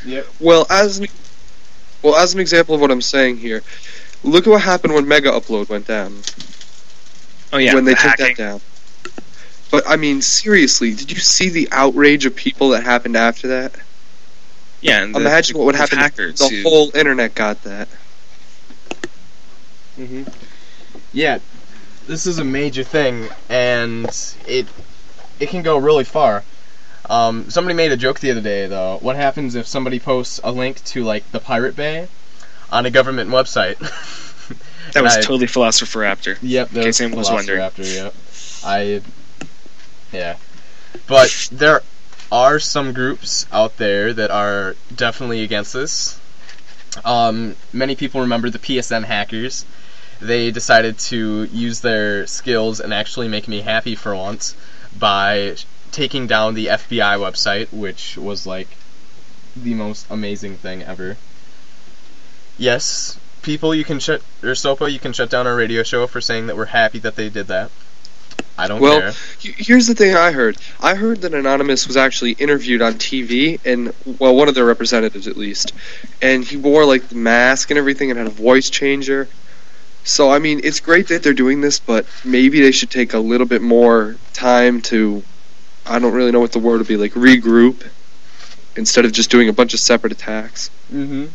Yeah. Well, as an, well as an example of what I'm saying here, look at what happened when Mega Upload went down. Oh yeah, when they the took hacking. that down. But I mean, seriously, did you see the outrage of people that happened after that? Yeah, and the, Imagine what would of happen. if Hackers the who- whole internet got that. Mhm. yeah, this is a major thing, and it it can go really far. Um, somebody made a joke the other day, though. What happens if somebody posts a link to like the Pirate Bay on a government website? that was I- totally Philosopher Raptor. Yep, that In was case was wondering. Velociraptor, Yep, I. Yeah, but there are some groups out there that are definitely against this. Um, many people remember the PSN hackers. They decided to use their skills and actually make me happy for once by taking down the FBI website, which was like the most amazing thing ever. Yes, people, you can shut or Sopa, you can shut down our radio show for saying that we're happy that they did that. I don't Well, care. H- Here's the thing I heard. I heard that Anonymous was actually interviewed on TV, and well, one of their representatives at least, and he wore like the mask and everything, and had a voice changer. So I mean, it's great that they're doing this, but maybe they should take a little bit more time to. I don't really know what the word would be like regroup instead of just doing a bunch of separate attacks. Mm-hmm.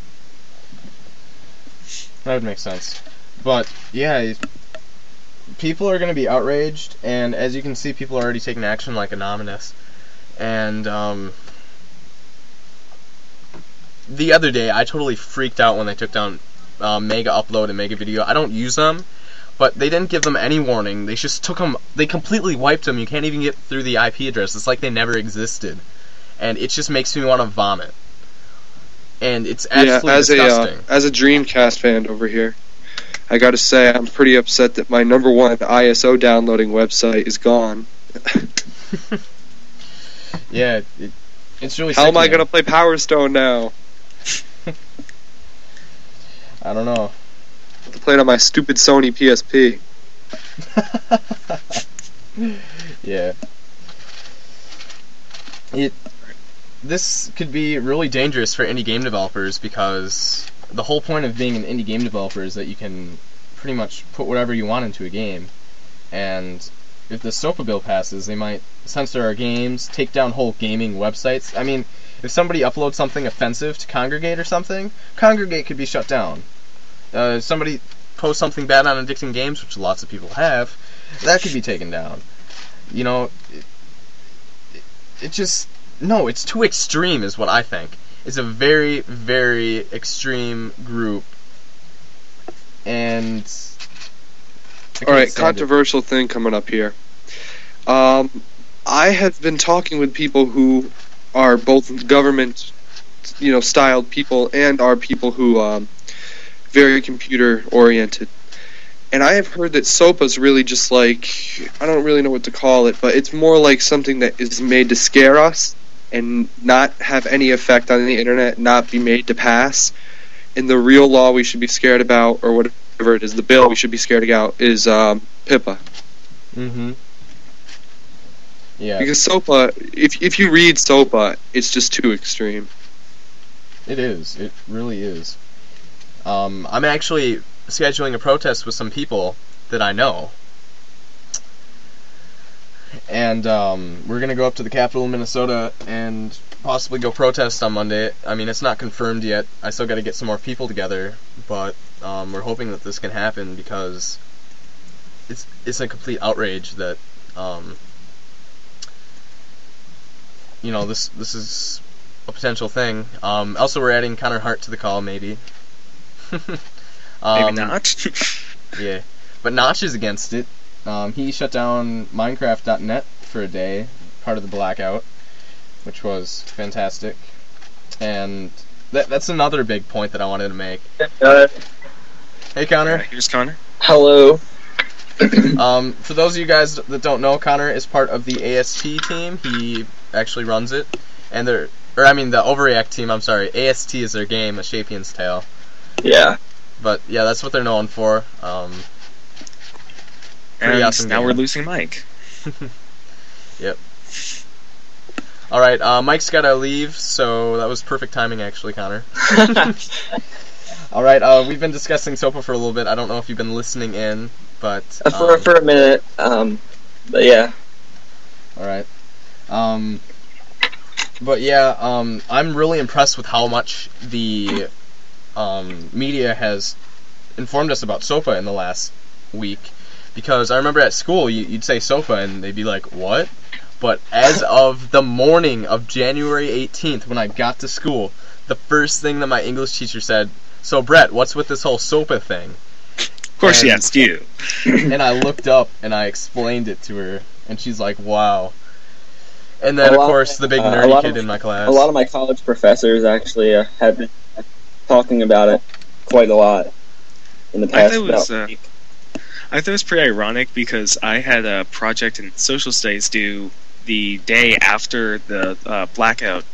That would make sense. But yeah, people are going to be outraged, and as you can see, people are already taking action, like Anonymous. And um, the other day, I totally freaked out when they took down uh, Mega Upload and Mega Video. I don't use them, but they didn't give them any warning. They just took them. They completely wiped them. You can't even get through the IP address. It's like they never existed, and it just makes me want to vomit. And it's absolutely yeah, as disgusting. a uh, as a Dreamcast fan over here, I got to say I'm pretty upset that my number one ISO downloading website is gone. Yeah, it, it's really. How am I going to play Power Stone now? I don't know. I have to play it on my stupid Sony PSP. yeah. It. This could be really dangerous for indie game developers because the whole point of being an indie game developer is that you can pretty much put whatever you want into a game, and if the SOPA bill passes, they might censor our games, take down whole gaming websites. I mean, if somebody uploads something offensive to Kongregate or something, Kongregate could be shut down. Uh, somebody posts something bad on Addicting Games, which lots of people have, that could be taken down. You know, it, it, it just no, it's too extreme, is what I think. It's a very, very extreme group, and all right, All can't right, stand it. controversial thing coming up here. Um, I have been talking with people who are both government, you know, styled people and are people who um, very computer oriented. And I have heard that SOPA is really just like I don't really know what to call it, but it's more like something that is made to scare us and not have any effect on the internet, not be made to pass. And the real law we should be scared about, or whatever it is, the bill we should be scared about is um, PIPA. Mm-hmm. Yeah, Because SOPA, if if you read SOPA, it's just too extreme. it is. It really is. Um, I'm actually scheduling a protest with some people that I know. And um, we're gonna go up to the capital of Minnesota and possibly go protest on Monday. I mean, it's not confirmed yet. I still got to get some more people together, but um, we're hoping that this can happen because it's it's a complete outrage that um, you know this this is a potential thing. Um, also, we're adding Connor Hart to the call, maybe. Maybe Um, not. Yeah, but Notch is against it. Um, he shut down Minecraft.net for a day, part of the blackout, which was fantastic. And that, that's another big point that I wanted to make. Uh, Hey, Connor. Alright, here's Connor. hello. Um, for those of you guys that don't know, Connor is part of the AST team. He actually runs it, and they're, or I mean the Overreact team. I'm sorry, AST is their game, A Shapian's Tale. Yeah. But yeah, that's what they're known for. Um, And awesome now game. we're losing Mike. Yep. All right, uh, Mike's got to leave, so that was perfect timing, actually, Connor. All right, uh, we've been discussing SOPA for a little bit. I don't know if you've been listening in, but for um, for a minute. Um, but yeah. All right. Um, but yeah, um, I'm really impressed with how much the um, media has informed us about SOPA in the last week. Because I remember at school, you, you'd say SOPA, and they'd be like, "What?" But as of the morning of January 18th, when I got to school, the first thing that my English teacher said, "So Brett, what's with this whole SOPA thing?" Of course, he And- asked you. and I looked up and I explained it to her, and she's like, "Wow." And then, of lot- course, the big uh, nerdy lot kid of- in my class. A lot of my college professors actually uh, have been talking about it quite a lot in the I past. thought it was, about uh, week. I thought it was pretty ironic because I had a project in social studies due the day after the uh, blackout,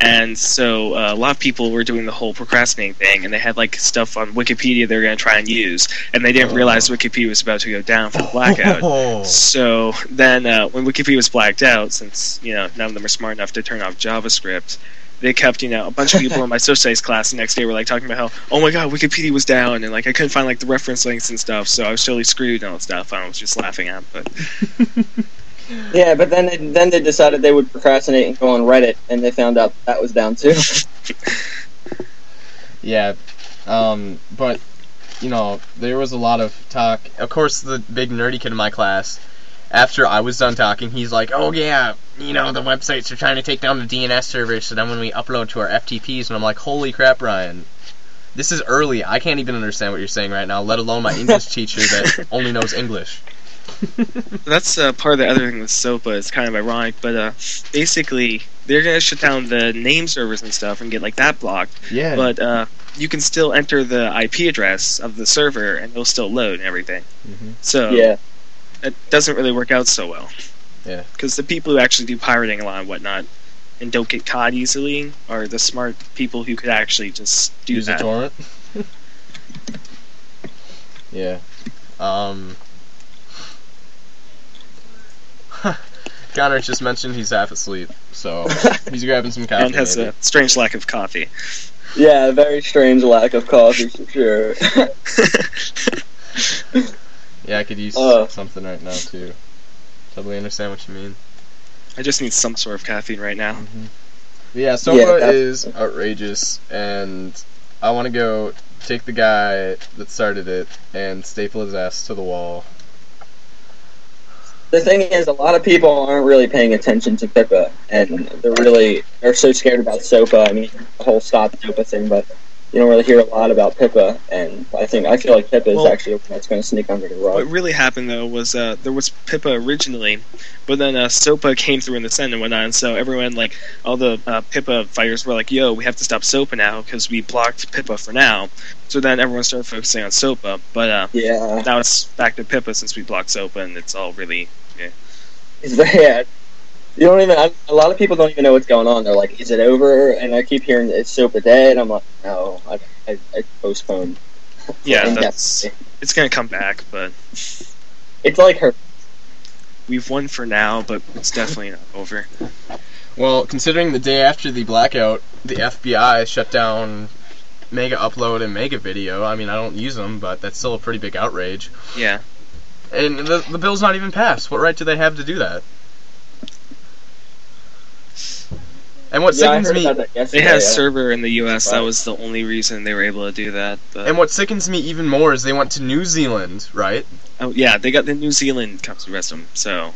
and so uh, a lot of people were doing the whole procrastinating thing, and they had like stuff on Wikipedia they were going to try and use, and they didn't realize Wikipedia was about to go down for the blackout. Oh. So then, uh, when Wikipedia was blacked out, since you know none of them are smart enough to turn off JavaScript, they kept you know a bunch of people in my social studies class the next day were like talking about how oh my god Wikipedia was down and like I couldn't find like the reference links and stuff, so I was totally screwed and all that stuff. I was just laughing at, but Yeah, but then they, then they decided they would procrastinate and go on Reddit, and they found out that was down too. Yeah, um, but you know there was a lot of talk. Of course, the big nerdy kid in my class, after I was done talking, he's like, "Oh yeah, you know the websites are trying to take down the DNS servers, so then when we upload to our FTPs," and I'm like, "Holy crap, Ryan." This is early. I can't even understand what you're saying right now, let alone my English teacher that only knows English. that's uh, part of the other thing with SOPA. It's kind of ironic, but uh, basically they're gonna shut down the name servers and stuff and get like that blocked. Yeah. But uh, you can still enter the IP address of the server and it'll still load and everything. Mhm. So yeah, it doesn't really work out so well. Yeah. Because the people who actually do pirating a lot and whatnot and don't get caught easily are the smart people who could actually just do use that. a torrent. yeah. Um. Connor just mentioned he's half asleep, so he's grabbing some coffee. and has maybe. a strange lack of coffee. yeah, very strange lack of coffee for sure. Yeah, I could use Uh. something right now too. Totally understand what you mean. I just need some sort of caffeine right now. But yeah, Sopa Yeah, that- is outrageous, and I want to go take the guy that started it and staple his ass to the wall. The thing is, a lot of people aren't really paying attention to PIPA, and they're really they're so scared about Sopa. Uh, I mean, the whole stop Sopa thing, but you don't really hear a lot about PIPA. And I think I feel like PIPA is actually the one that's going to sneak under the rug. What really happened though was uh, there was PIPA originally, but then uh, Sopa came through in the Senate and whatnot, and so everyone like all the uh, PIPA fighters were like, "Yo, we have to stop Sopa now because we blocked PIPA for now." So then everyone started focusing on Sopa, but uh, Yeah, now it's back to PIPA since we blocked Sopa, and it's all really it's bad. You don't even. I, a lot of people don't even know what's going on. They're like, "Is it over?" And I keep hearing it's Sopa dead. I'm like, "No, I, I, I postponed." yeah, that's it's gonna come back, but it's like her. we've won for now, but it's definitely not over. Well, considering the day after the blackout, the FBI shut down Mega Upload and Mega Video. I mean, I don't use them, but that's still a pretty big outrage. Yeah, And the the bill's not even passed. What right do they have to do that? And what yeah, sickens me they had a yeah. server in the U.S. That was the only reason they were able to do that. But and what sickens me even more is they went to New Zealand, right? oh yeah, they got the New Zealand comes to arrest them. So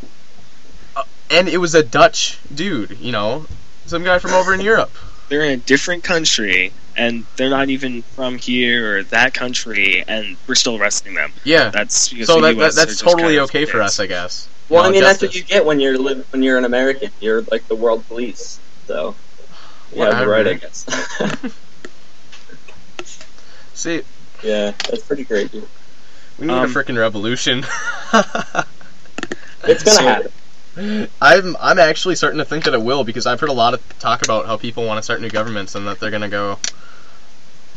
uh, And it was a Dutch dude, you know, some guy from over in Europe. they're in a different country and they're not even from here or that country, and we're still arresting them. Yeah. That's because So the that, that US are that's totally kind of okay for us, I guess. Well, No, I mean, that's what you get when you're live, when you're an American. You're like the world police. So you have the right, I guess. See, yeah, that's pretty crazy. we need Um, a freaking revolution. It's gonna So- happen. I'm I'm actually starting to think that it will because I've heard a lot of talk about how people want to start new governments and that they're gonna go.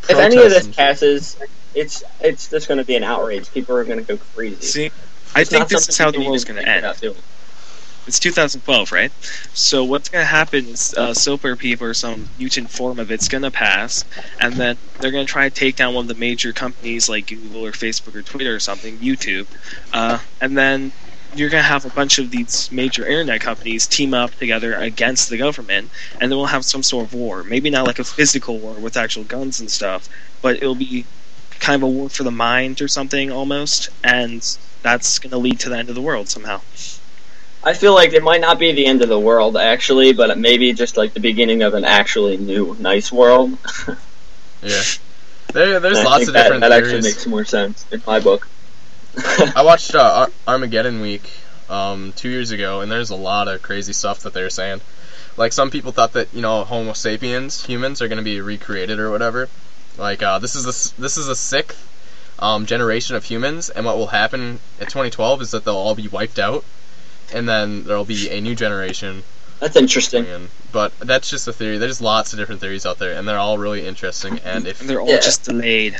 If any of this passes, it's it's just going to be an outrage. People are going to go crazy. See, I think this is how the can world's going to think end. It's 2012, right? So what's going to happen is uh, SOPA PIPA or some mutant form of it's going to pass, and then they're going to try to take down one of the major companies like Google or Facebook or Twitter or something, YouTube, uh, and then you're going to have a bunch of these major internet companies team up together against the government, and then we'll have some sort of war. Maybe not like a physical war with actual guns and stuff, but it'll be kind of a war for the mind or something almost, and that's going to lead to the end of the world somehow. I feel like it might not be the end of the world actually, but it may be just like the beginning of an actually new, nice world. Yeah, there, there's And lots of that, different that actually makes more sense in my book. I watched uh, Ar- Armageddon Week um, two years ago, and there's a lot of crazy stuff that they were saying. Like some people thought that you know Homo sapiens, humans, are going to be recreated or whatever. Like uh, this is the this is a sixth um, generation of humans, and what will happen at 2012 is that they'll all be wiped out, and then there'll be a new generation That's interesting. coming in. But that's just a theory. There's lots of different theories out there, and they're all really interesting. And if And they're all Yeah. just delayed.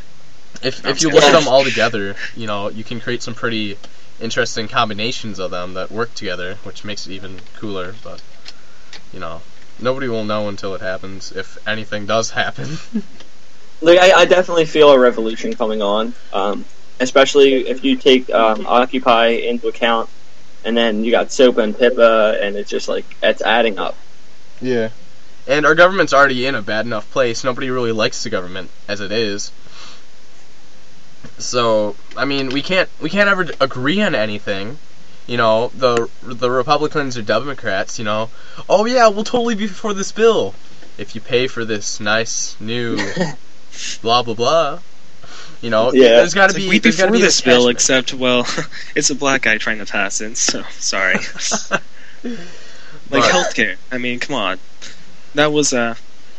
if I'm if you look at them all together, you know, you can create some pretty interesting combinations of them that work together, which makes it even cooler. But you know, nobody will know until it happens, if anything does happen. Like I, I definitely feel a revolution coming on, um, especially if you take um, Occupy into account, and then you got Sopa and PIPA, and it's just like it's adding up. Yeah. And our government's already in a bad enough place. Nobody really likes the government as it is. So, I mean, we can't we can't ever agree on anything. You know, the the Republicans or Democrats, you know, oh yeah, we'll totally be for this bill if you pay for this nice new blah blah blah. You know, Yeah. there's got to It's like, be we'd be there's gotta for be this bill, except well, it's a black guy trying to pass it. So sorry. like But- healthcare. I mean, come on. That was uh,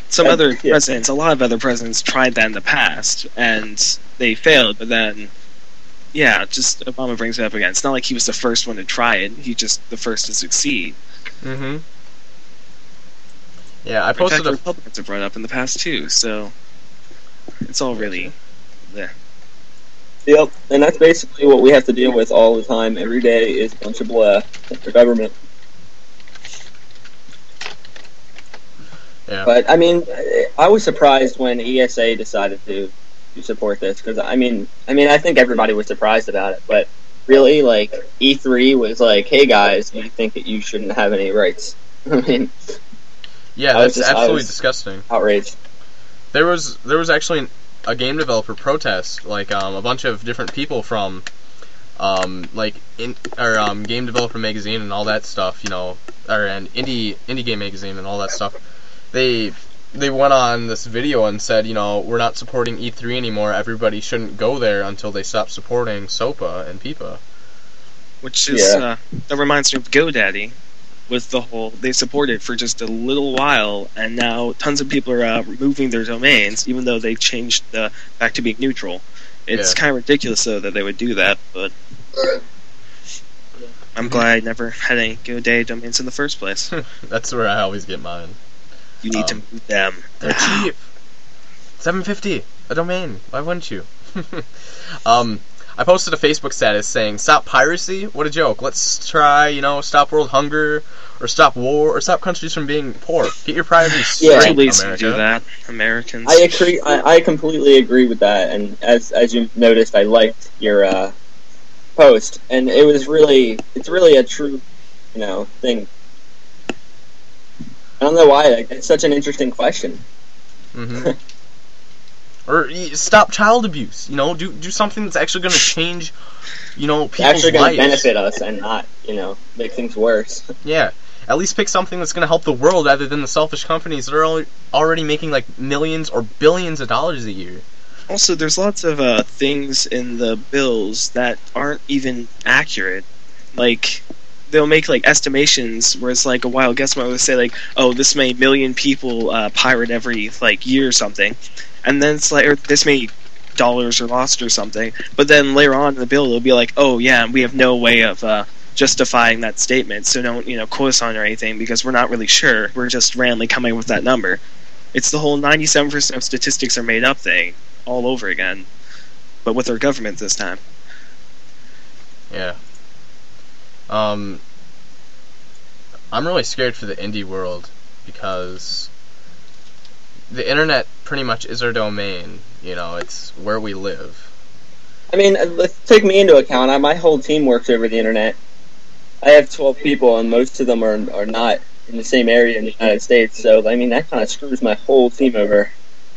some Uh, other yeah. presidents. A lot of other presidents tried that in the past, and they failed. But then, yeah, just Obama brings it up again. It's not like he was the first one to try it. He just the first to succeed. Mm-hmm. Yeah, I In fact, posted the a Republicans have brought up in the past too. So it's all really there. Yep, and that's basically what we have to deal with all the time, every day, is a bunch of blah the government. Yeah. But I mean, I- was surprised when ESA decided to to support this because I mean, I mean, I think everybody was surprised about it, but really, like E3 was like, "Hey guys, you think that you shouldn't have any rights?" I mean, yeah, that's just- absolutely disgusting. outraged. There was there was actually an, a game developer protest, like um, a bunch of different people from, um, like in or um, game developer magazine and all that stuff, you know, or and indie indie game magazine and all that stuff. They they went on this video and said, you know, we're not supporting E3 anymore. Everybody shouldn't go there until they stop supporting SOPA and PIPA. Which is Yeah. uh, that reminds me of GoDaddy, with the whole they supported for just a little while, and now tons of people are uh, removing their domains, even though they changed the back to being neutral. It's Yeah. kind of ridiculous though that they would do that, but I'm glad I never had any GoDaddy domains in the first place. That's where I always get mine. You need to Um, move them. They're cheap. Seven fifty a domain. Why wouldn't you? um, I posted a Facebook status saying, "Stop piracy. What a joke. Let's try, you know, stop world hunger, or stop war, or stop countries from being poor. Get your priorities Yeah. Too straight, America." do that, Americans. I agree. I, I completely agree with that. And as as you noticed, I liked your uh, post, and it was really it's really a true, you know, thing. I don't know why. Like, it's such an interesting question. hmm or stop child abuse. You know, do do something that's actually going to change, you know, people's actually going to benefit us and not, you know, make things worse. Yeah. At least pick something that's going to help the world rather than the selfish companies that are already making like millions or billions of dollars a year. Also, there's lots of uh, things in the bills that aren't even accurate. Like, they'll make like estimations where it's like a wild guess. Will say like, "Oh, this many million people uh, pirate every like year or something," and then it's like, or this many dollars are lost or something. But then later on in the bill, it'll be like, "Oh yeah, we have no way of." Uh, justifying that statement so don't you know quote us on or anything because we're not really sure we're just randomly coming with that number it's the whole 97% of statistics are made up thing all over again, but with our government this time. Yeah. Um, I'm really scared for the indie world because the internet pretty much is our domain. You know, it's where we live. I mean, uh, let's take me into account. I, my whole team works over the internet. I have 12 people, and most of them are, are not in the same area in the United States. So, I mean, that kind of screws my whole team over.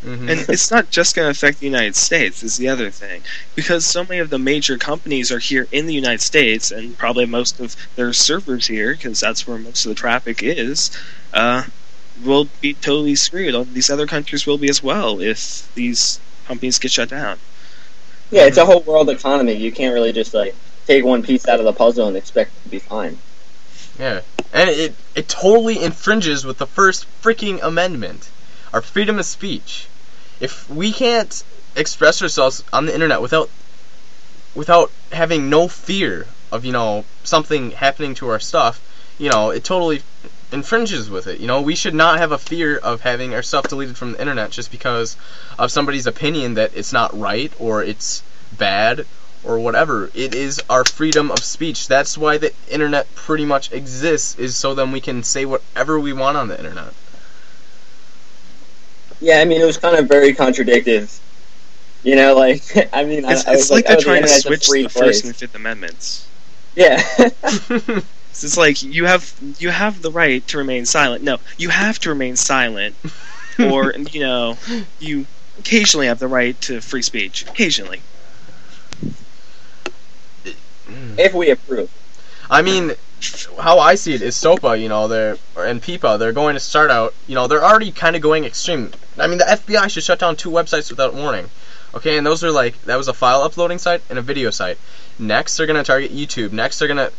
hmm And it's not just going to affect the United States, is the other thing. Because so many of the major companies are here in the United States, and probably most of their servers here, because that's where most of the traffic is, uh, will be totally screwed. All These other countries will be as well if these companies get shut down. Yeah, it's a whole world economy. You can't really just, like, take one piece out of the puzzle and expect it to be fine. Yeah, and it it totally infringes with the first freaking amendment, our freedom of speech. If we can't express ourselves on the internet without without having no fear of you know something happening to our stuff, you know, it totally infringes with it. You know, we should not have a fear of having our stuff deleted from the internet just because of somebody's opinion that it's not right or it's bad or whatever. It is our freedom of speech. That's why the internet pretty much exists is so then we can say whatever we want on the internet. Yeah, I mean, it was kind of very contradictive. You know, like I mean, It's, I, I it's was like, they're oh, the trying to internet's a switch the place. First and Fifth Amendments. Yeah, It's like you have you have the right to remain silent. No, you have to remain silent, or you know, you occasionally have the right to free speech. Occasionally, if we approve. I mean, how I see it is SOPA, you know, they're and PIPA, they're going to start out, you know, they're already kind of going extreme. I mean, the FBI should shut down two websites without warning. Okay, and those are like that was a file uploading site and a video site. Next, they're gonna target YouTube. Next, they're gonna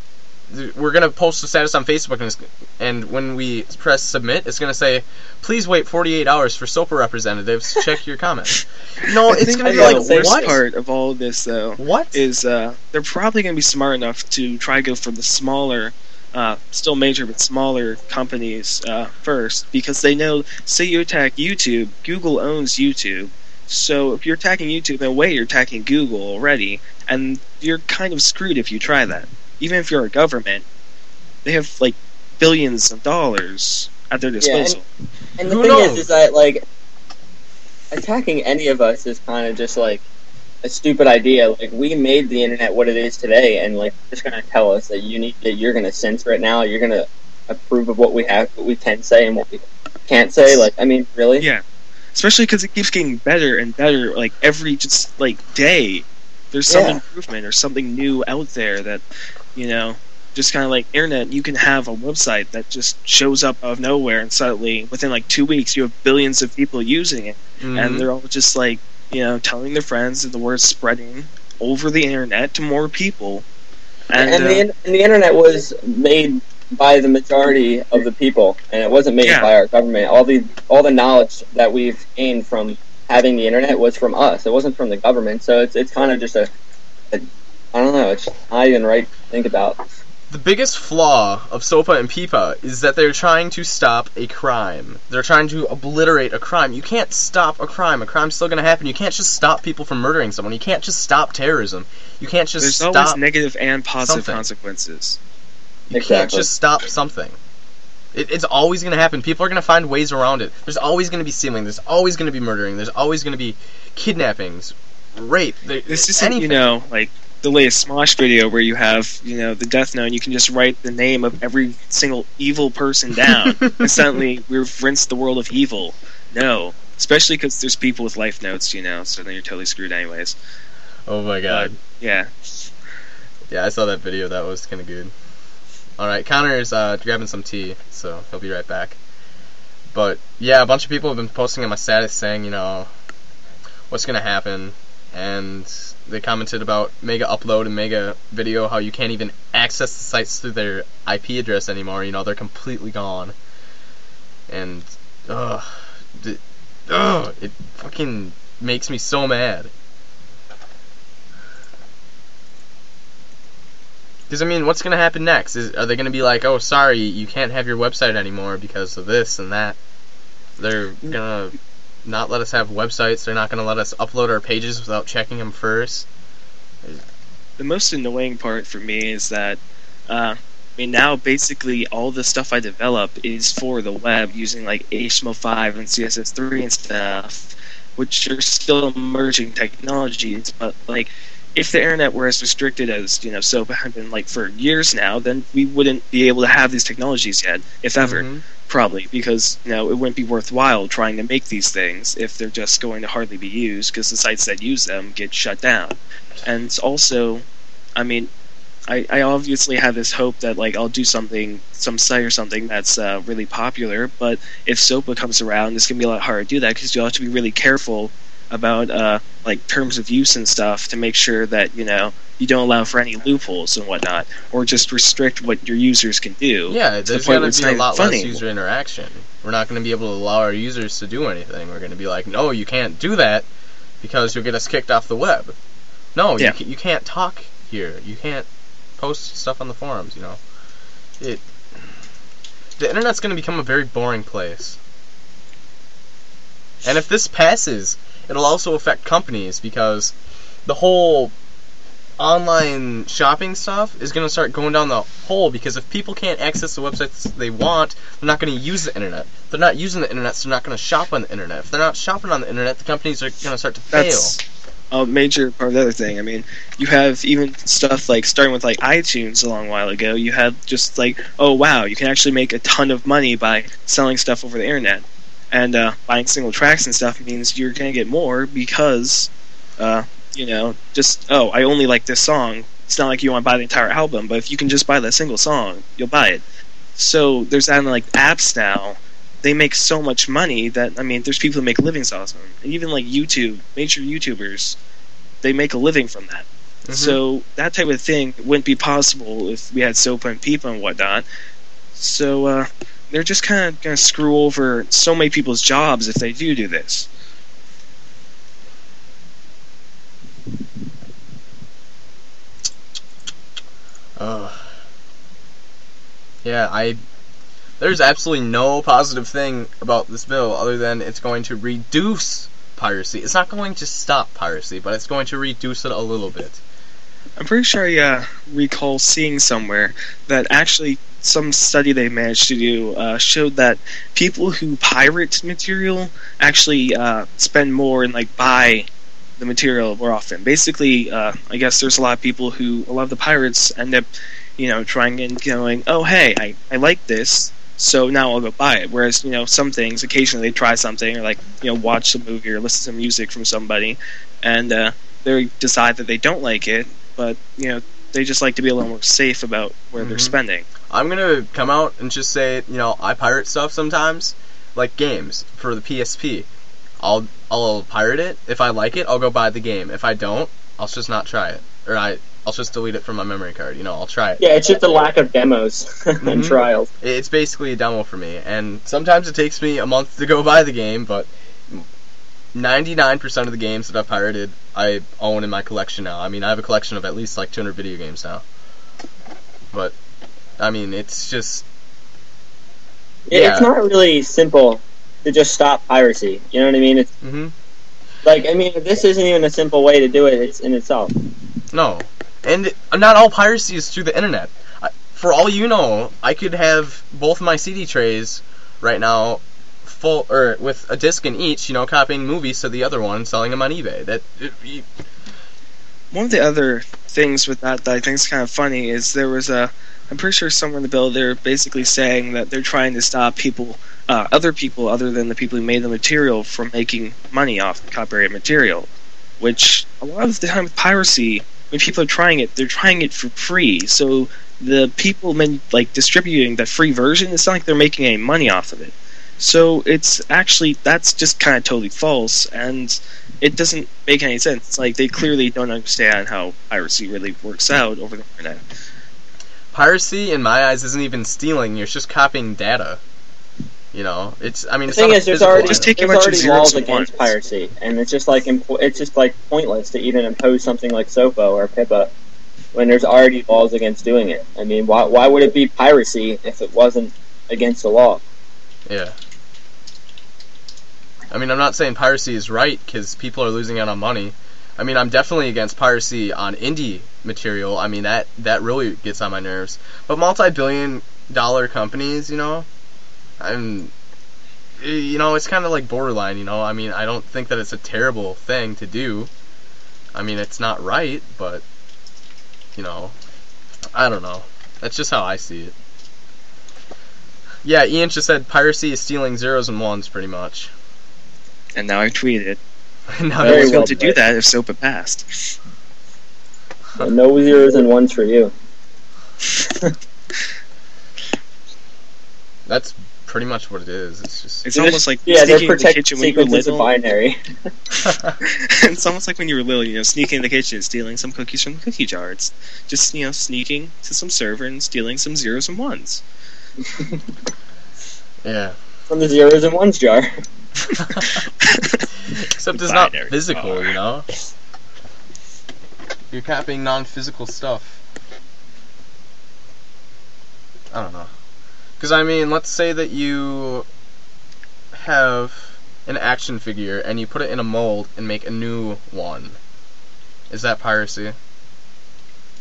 we're gonna post the status on Facebook, and, it's, and when we press submit, it's gonna say, "Please wait 48 hours for SOPA representatives. to Check your comments." No, I it's gonna be the like worst what? part of all of this, though, What? is uh, they're probably going to be smart enough to try to go for the smaller, uh, still major but smaller companies uh, first, because they know, say you attack YouTube, Google owns YouTube. So if you're attacking YouTube, in a way you're attacking Google already, and you're kind of screwed if you try that. Even if you're a government, they have like billions of dollars at their Yeah, and- disposal. And the Who thing knows? is, is that like attacking any of us is kind of just like a stupid idea. Like we made the internet what it is today, and like just gonna tell us that you need that you're gonna censor it now. You're gonna approve of what we have, what we can say, and what we can't say. Like, I mean, really? Yeah, especially because it keeps getting better and better. Like every just like day, there's some Yeah. improvement or something new out there that you know. Just kind of like internet, you can have a website that just shows up out of nowhere, and suddenly within like two weeks, you have billions of people using it, Mhm. and they're all just like you know telling their friends, and the word's spreading over the internet to more people. And, And, uh, the in- and the internet was made by the majority of the people, and it wasn't made Yeah. by our government. All the all the knowledge that we've gained from having the internet was from us. It wasn't from the government. So it's it's kind of just a, a I don't know. It's not even right to think about. The biggest flaw of SOPA and PIPA is that they're trying to stop a crime. They're trying to obliterate a crime. You can't stop a crime. A crime's still going to happen. You can't just stop people from murdering someone. You can't just stop terrorism. You can't just there's stop. always negative and positive something. consequences. you can't just stop something. It, it's always going to happen. People are going to find ways around it. There's always going to be stealing. There's always going to be murdering. There's always going to be kidnappings, rape. There, This isn't, anything. you know, like the latest Smosh video where you have, you know, the death note and you can just write the name of every single evil person down. and suddenly we've rinsed the world of evil. No. Especially because there's people with life notes, you know, so then you're totally screwed anyways. Oh my god. Yeah. Yeah, I saw that video. That was kind of good. All right, Connor's uh, grabbing some tea, so he'll be right back. But yeah, a bunch of people have been posting on my status saying, you know, what's gonna happen, and they commented about Mega Upload and Mega Video, how you can't even access the sites through their IP address anymore. You know, they're completely gone. And ugh, d- ugh, it fucking makes me so mad. Because I mean, what's gonna happen next? Is are they gonna be like, "Oh, sorry, you can't have your website anymore because of this and that"? They're gonna not let us have websites. They're not gonna let us upload our pages without checking them first. The most annoying part for me is that, uh, I mean, now basically all the stuff I develop is for the web using like HTML5 and CSS3 and stuff, which are still emerging technologies. But like, if the internet were as restricted as you know SOPA had been like for years now, then we wouldn't be able to have these technologies yet, if ever. Mhm. Probably because you know it wouldn't be worthwhile trying to make these things if they're just going to hardly be used because the sites that use them get shut down. And also, I mean, I, I obviously have this hope that like I'll do something, some site or something that's uh, really popular. But if SOPA comes around, it's gonna be a lot harder to do that because you'll have to be really careful about uh, like terms of use and stuff to make sure that you know you don't allow for any loopholes and whatnot, or just restrict what your users can do. Yeah, to there's where it's be a lot less user interaction. We're not gonna be able to allow our users to do anything. We're gonna be like, "No, you can't do that because you'll get us kicked off the web." No, Yeah. you, you can't talk here. You can't post stuff on the forums. You know, it. The internet's going to become a very boring place. And if this passes, it'll also affect companies because the whole online shopping stuff is going to start going down the hole because if people can't access the websites they want, they're not going to use the internet. If they're not using the internet, so they're not going to shop on the internet. If they're not shopping on the internet, the companies are going to start to fail. That's a major part of the other thing. I mean, you have even stuff like starting with like iTunes a long while ago. You had just like, oh wow, you can actually make a ton of money by selling stuff over the internet, and uh, buying single tracks and stuff means you're gonna get more because, uh, you know, just oh, I only like this song. It's not like you want to buy the entire album, but if you can just buy that single song, you'll buy it. So there's that in like apps now they make so much money that I mean, there's people who make livings off them. Even like YouTube, major YouTubers, they make a living from that. Mhm. So that type of thing wouldn't be possible if we had SOPA and PIPA and whatnot. So uh, they're just kind of going to screw over so many people's jobs if they do do this. Ugh. Yeah, I. There's absolutely no positive thing about this bill other than it's going to reduce piracy. It's not going to stop piracy, but it's going to reduce it a little bit. I'm pretty sure I uh, recall seeing somewhere that actually some study they managed to do uh, showed that people who pirate material actually uh, spend more and like buy the material more often. Basically, uh, I guess there's a lot of people who a lot of the pirates end up, you know, trying and going, oh hey, I, I like this, so now I'll go buy it. Whereas you know some things, occasionally they try something or like you know watch a movie or listen to music from somebody, and uh, they decide that they don't like it, but you know they just like to be a little more safe about where they're Mhm. spending. I'm gonna come out and just say, you know, I pirate stuff sometimes, like games for the PSP. I'll I'll pirate it. If I like it, I'll go buy the game. If I don't, I'll just not try it, or I I'll just delete it from my memory card. You know, I'll try it. Yeah, it's just a lack of demos and Mhm. trials. It's basically a demo for me, and sometimes it takes me a month to go buy the game, but 99% of the games that I've pirated, I own in my collection now. I mean, I have a collection of at least like 200 video games now. But, I mean, it's just. Yeah. It's not really simple to just stop piracy. You know what I mean? It's hmm like I mean, this isn't even a simple way to do it. It's in itself. No. And not all piracy is through the internet. I, for all you know, I could have both my CD trays right now full or with a disc in each, you know, copying movies to the other one, selling them on eBay. That it, you- One of the other things with that that I think is kind of funny is there was a. I'm pretty sure somewhere in the bill they're basically saying that they're trying to stop people, uh, other people other than the people who made the material, from making money off copyrighted material. Which a lot of the time with piracy, when people are trying it, they're trying it for free. So the people like distributing the free version, it's not like they're making any money off of it. So it's actually that's just kind of totally false, and it doesn't make any sense. It's like they clearly don't understand how piracy really works out over the internet. piracy, in my eyes, isn't even stealing. You're just copying data. You know, it's. I mean, The it's thing not a is, there's already. Just there's already laws against ones. piracy, and it's just like impo- it's just like pointless to even impose something like SOPA or PIPA when there's already laws against doing it. I mean, why why would it be piracy if it wasn't against the law? Yeah. I mean, I'm not saying piracy is right because people are losing out on money. I mean, I'm definitely against piracy on indie material. I mean, that that really gets on my nerves. But multi-billion-dollar companies, you know, I'm, eh, you know, it's kind of like borderline. You know, I mean, I don't think that it's a terrible thing to do. I mean, it's not right, but you know, I don't know. That's just how I see it. Yeah, Ian just said piracy is stealing zeros and ones, pretty much. And now I've tweeted it. now I Very was he's- going to do that if SOPA passed. So no zeros and ones for you. that's pretty much what it is. It's just It's They're almost just- like yeah, they're sneaking in the kitchen when you were little. binary. it's almost like when you were little, you know, sneaking in the kitchen, stealing some cookies from the cookie jar. It's just, you know, sneaking to some server and stealing some zeros and ones. yeah. From the zeros and ones jar. Except it's not physical, bar. you know. You're copying non-physical stuff. I don't know. Because I mean, let's say that you have an action figure and you put it in a mold and make a new one. Is that piracy?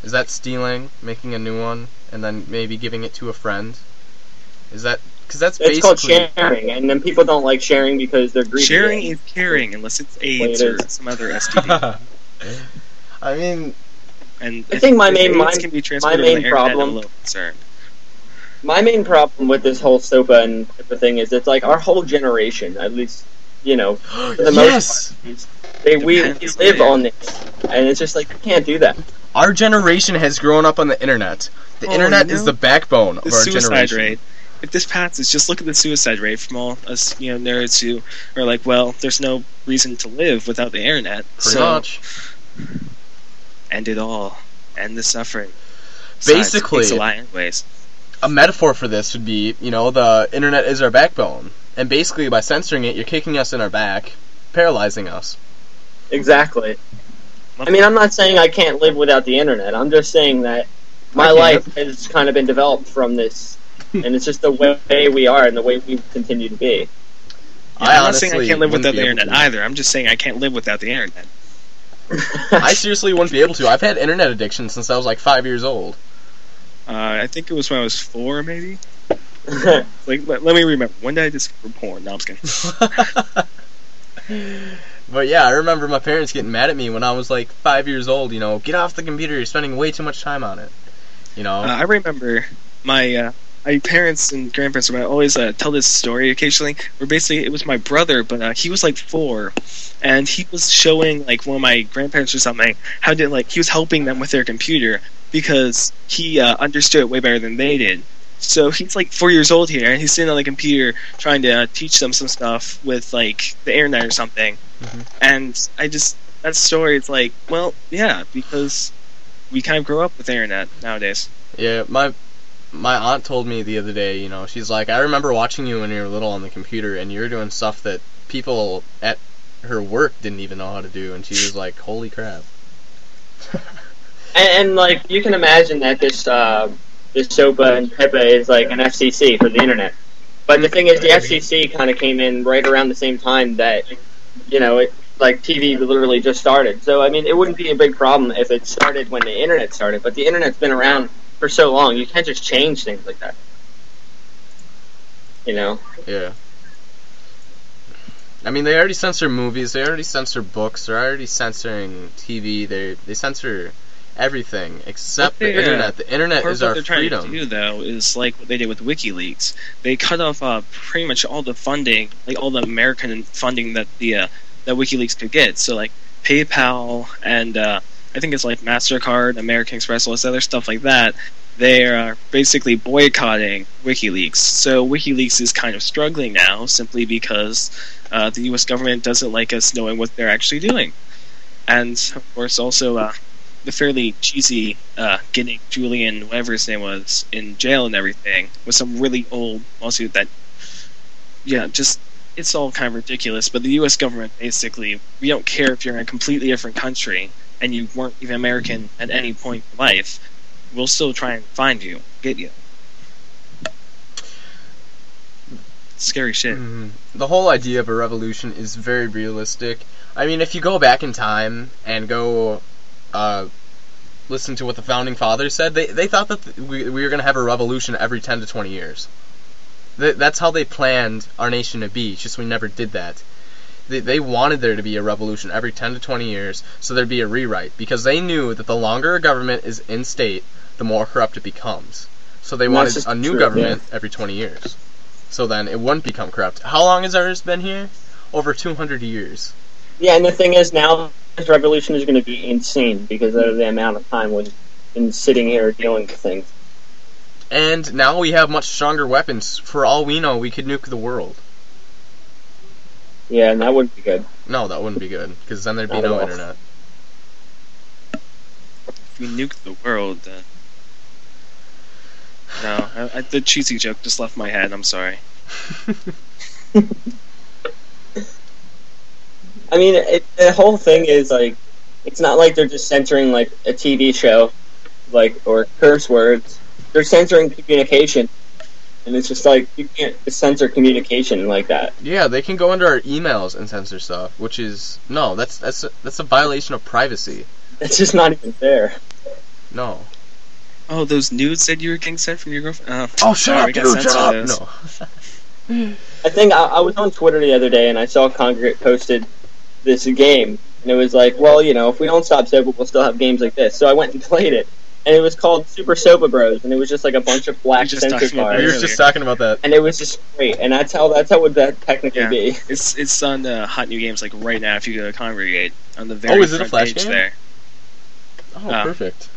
Is that stealing, making a new one, and then maybe giving it to a friend? Is that because that's It's basically called sharing, and then people don't like sharing because they're greedy. Sharing is caring, unless it's AIDS it or some other STD. I mean, And I think my main- AIDS my- can be transmitted my main the problem- a. My main problem with this whole SOPA and PIPA thing is it's like our whole generation, at least, you know, for the yes, most part, they we, we live where. on this, and it's just like you can't do that. our generation has grown up on the internet. The Oh, internet you is the backbone of The our suicide generation. rate. If this passes, just look at the suicide rate from all us, you know, nerds who are like, well, there's no reason to live without the internet. Pretty so much. end it all. End the suffering. Basically, takes a lot anyways. a metaphor for this would be, you know, the internet is our backbone, and basically by censoring it, you're kicking us in our back, paralyzing us. Exactly. I mean, I'm not saying I can't live without the internet. I'm just saying that my life has kind of been developed from this, and it's just the way we are and the way we continue to be. I I'm not saying I honestly can't live without the internet either. I'm just saying I can't live without the internet. I seriously wouldn't be able to. I've had internet addiction since I was like five years old. Uh, I think it was when I was four, maybe. Like, let, let me remember. When did I discover porn? No, I'm just kidding. but yeah, I remember my parents getting mad at me when I was like five years old. You know, get off the computer. You're spending way too much time on it. You know. Uh, I remember my uh, my parents and grandparents would always uh, tell this story occasionally. Where basically it was my brother, but uh, he was like four, and he was showing like one of my grandparents or something how to like he was helping them with their computer because he uh, understood it way better than they did. So he's like four years old here, and he's sitting on the computer trying to uh, teach them some stuff with like the internet or something. Mhm. And I just that story is like, well, yeah, because we kind of grow up with the internet nowadays. Yeah, my my aunt told me the other day, you know, she's like, I remember watching you when you were little on the computer and you were doing stuff that people at her work didn't even know how to do and she was like, Holy crap. and, and like you can imagine that this uh, this SOPA and PIPA is like an FCC for the internet. But the thing is, the FCC kind of came in right around the same time that you know it like TV literally just started. So I mean, it wouldn't be a big problem if it started when the internet started. But the internet's been around for so long, you can't just change things like that. You know. Yeah. I mean, they already censor movies, they already censor books, they're already censoring TV, they they censor everything except the What internet. The internet Part is of what our they're trying freedom. to do, though, is like what they did with WikiLeaks. They cut off uh, pretty much all the funding, like all the American funding that the uh, that WikiLeaks could get. So like PayPal and uh, I think it's like Mastercard, American Express, all this other stuff like that. They are basically boycotting WikiLeaks. So WikiLeaks is kind of struggling now, simply because uh, the U.S. government doesn't like us knowing what they're actually doing. And of course, also uh, the fairly cheesy uh, getting Julian, whatever his name was, in jail and everything with some really old lawsuit that, yeah, just it's all kind of ridiculous. But the U.S. government basically, we don't care if you're in a completely different country and you weren't even American at any point in life, we'll still try and find you, get you. Scary shit. Mhm. The whole idea of a revolution is very realistic. I mean, if you go back in time and go uh, listen to what the founding fathers said, they, they thought that th- we, we were going to have a revolution every 10 to 20 years. Th- that's how they planned our nation to be, it's just we never did that. They, they wanted there to be a revolution every 10 to 20 years, so there'd be a rewrite, because they knew that the longer a government is in state, the more corrupt it becomes. So they And wanted a new true, government every 20 years. So then it wouldn't become corrupt. How long has ours been here? Over 200 years. Yeah, and the thing is, now this revolution is going to be insane because of the amount of time we've been sitting here dealing with things. And now we have much stronger weapons. For all we know, we could nuke the world. Yeah, and that wouldn't be good. No, that wouldn't be good, because then there'd be Not no all. internet. If we nuke the world, then. No, I, I, the cheesy joke just left my head. I'm sorry. I mean, it, the whole thing is like, it's not like they're just censoring like a TV show, like or curse words. they're censoring communication, and it's just like you can't censor communication like that. Yeah, they can go under our emails and censor stuff, which is no, that's that's a, that's a violation of privacy. It's just not even fair. No. Oh, those nudes that you were getting sent from your girlfriend. Oh, uh, Oh, shut Sorry, up, we got dude, shut up. those. No. I think I, I was on Twitter the other day and I saw Kongregate posted this game, and it was like, well, you know, if we don't stop SOPA, we'll still have games like this. So I went and played it, and it was called Super SOPA Bros, and it was just like a bunch of black We just censor talked about We were just talking about that. and it was just great. And that's how that's how would that technically Yeah. be. It's it's on uh, Hot New Games like right now. If you go to Kongregate on the very Oh, is it a Flash page game? there. Oh, Uh, perfect.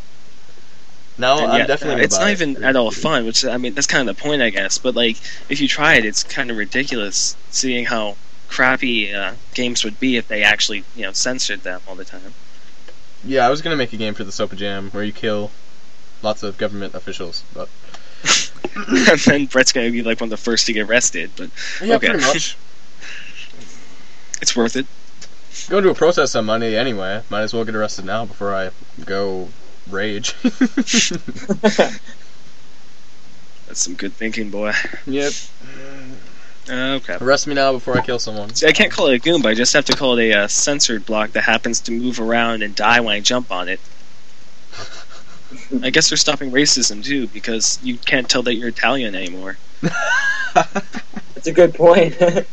No, And I'm yeah, definitely. it's gonna not it. even at all fun. Which I mean, that's kind of the point, I guess. But like, if you try it, it's kind of ridiculous seeing how crappy uh, games would be if they actually you know censored them all the time. Yeah, I was gonna make a game for the SOPA Jam where you kill lots of government officials, but and then Brett's gonna be like one of the first to get arrested, but yeah, Okay. pretty much. it's worth it. Go to a protest on Monday anyway. Might as well get arrested now before I go rage. That's some good thinking, boy. yep. Oh crap. Arrest me now before I kill someone. See, I can't call it a Goomba. I just have to call it a uh, censored block that happens to move around and die when I jump on it. I guess they're stopping racism too because you can't tell that you're Italian anymore. That's a good point.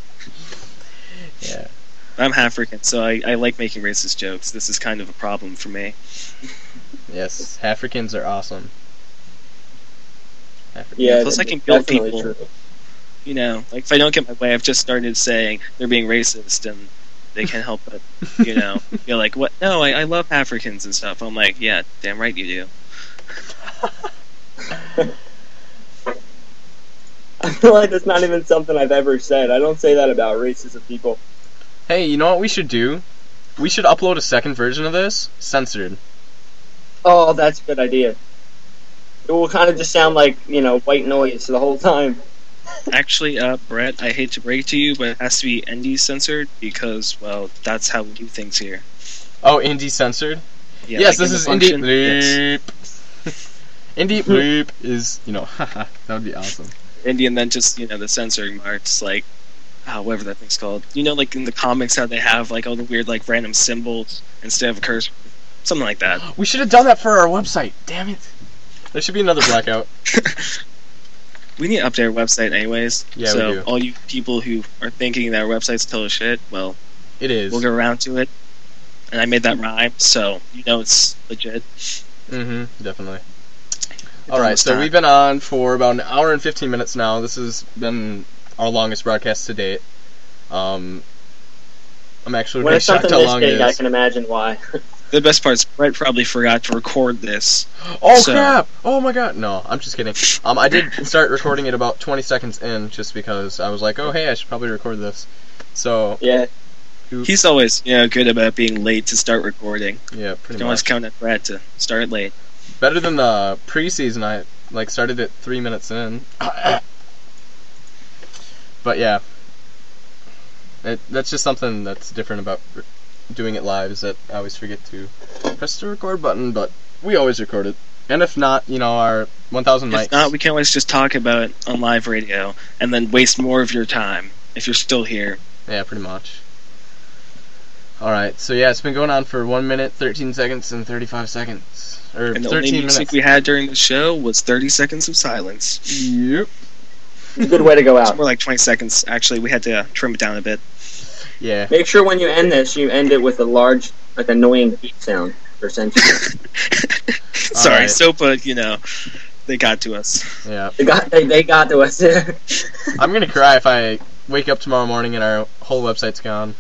Yeah. I'm African, so I, I like making racist jokes. This is kind of a problem for me. Yes. Africans are awesome. Africans. yeah, Plus I can build definitely people. true. You know, like if I don't get my way, I've just started saying they're being racist and they can't help but, you know, you're like, what? No, I, I love Africans and stuff. I'm like, yeah, damn right you do. I feel like that's not even something I've ever said. I don't say that about racist people. Hey, you know what we should do? We should upload a second version of this, censored. Oh, that's a good idea. It will kind of just sound like you know white noise the whole time. Actually, uh, Brett, I hate to break it to you, but it has to be indie censored because, well, that's how we do things here. Oh, indie censored. Yeah, yes, like this in is the indie function- yes. bleep. indie bleep is you know, haha, that would be awesome. Indie, and then just you know the censoring marks, like uh, whatever that thing's called. You know, like in the comics, how they have like all the weird like random symbols instead of a curse, something like that. We should have done that for our website. Damn it. There should be another blackout. We need to update our website, anyways. Yeah, we so do. all you people who are thinking that our website's full of shit, well, It is. we'll get around to it. And I made that rhyme, so you know it's legit. Mm-hmm. Definitely. All right, so time. we've been on for about an hour and fifteen minutes now. This has been our longest broadcast to date. Um, I'm actually When pretty it's shocked something how this long it big, I can imagine why. The best part is Brett probably forgot to record this. Oh So- crap! Oh my god! No, I'm just kidding. Um, I did start recording it about 20 seconds in, just because I was like, oh hey, I should probably record this. So yeah, He's always, you know, good about being late to start recording. yeah, You pretty can always much count on Brett to start late. better than the preseason. I like started it three minutes in. but yeah, it, that's just something that's different about re- doing it live. Is that I always forget to press the record button, but we always record it. And if not, you know, our 1,000 mics. If not, we can always just talk about it on live radio and then waste more of your time if you're still here. Yeah, pretty much. Alright, so yeah, it's been going on for 1 minute, 13 seconds, and 35 seconds. Or And the 13 only music minutes. we had during the show was 30 seconds of silence. Yep. a good way to go It's out. more like 20 seconds. Actually, we had to uh, trim it down a bit. Yeah. Make sure when you end this, you end it with a large, like annoying beep sound or sentence. Sorry, Alright. SOPA, you know, they got to us. Yeah. they got, they, they got to us. I'm gonna cry if I wake up tomorrow morning and our whole website's gone.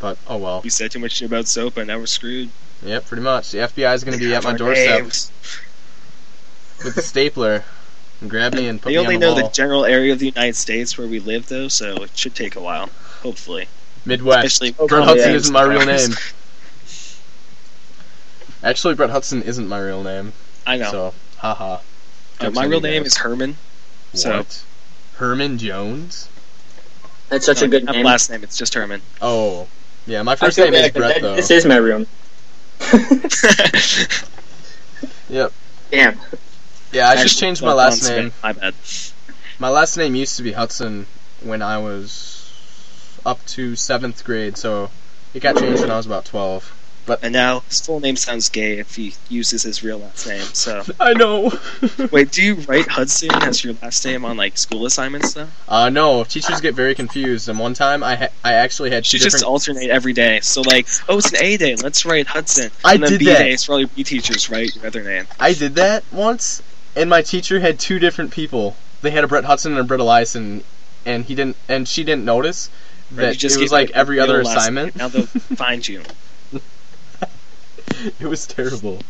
But, oh well. We said too much shit about SOPA, now we're screwed. Yep, pretty much. The FBI is gonna be at my doorstep names. with a stapler and grab me and put They me only on the know wall. the general area of the United States where we live, though, so it should take a while. Hopefully. Midwest. Especially Brett yeah. Hudson isn't my real name. Actually, Brett Hudson isn't my real name. I know. So, haha. Uh, my real name guys. is Herman. So- What? Herman Jones? That's such No, a good name. last name, it's just Herman. Oh. Yeah, my first feel name is Brett, that- though. This is my real name. Yep. Damn. Yeah, I just Actually, changed uh, my last name. Smith, My bad. My last name used to be Hudson when I was up to seventh grade, so it got changed when I was about twelve. But And now his full name sounds gay if he uses his real last name. So I know. wait, do you write Hudson as your last name on like school assignments though? uh, no, teachers get very confused, and one time I ha- I actually had two You just alternate every day. So like, oh, it's an A day. Let's write Hudson. I and then did B that. for all your B teachers. Write your other name. I did that once, and my teacher had two different people. They had a Brett Hudson and a Britta Eliason, and he didn't, and she didn't notice Right, that you just it was like every other assignment. Now they'll find you. it was terrible.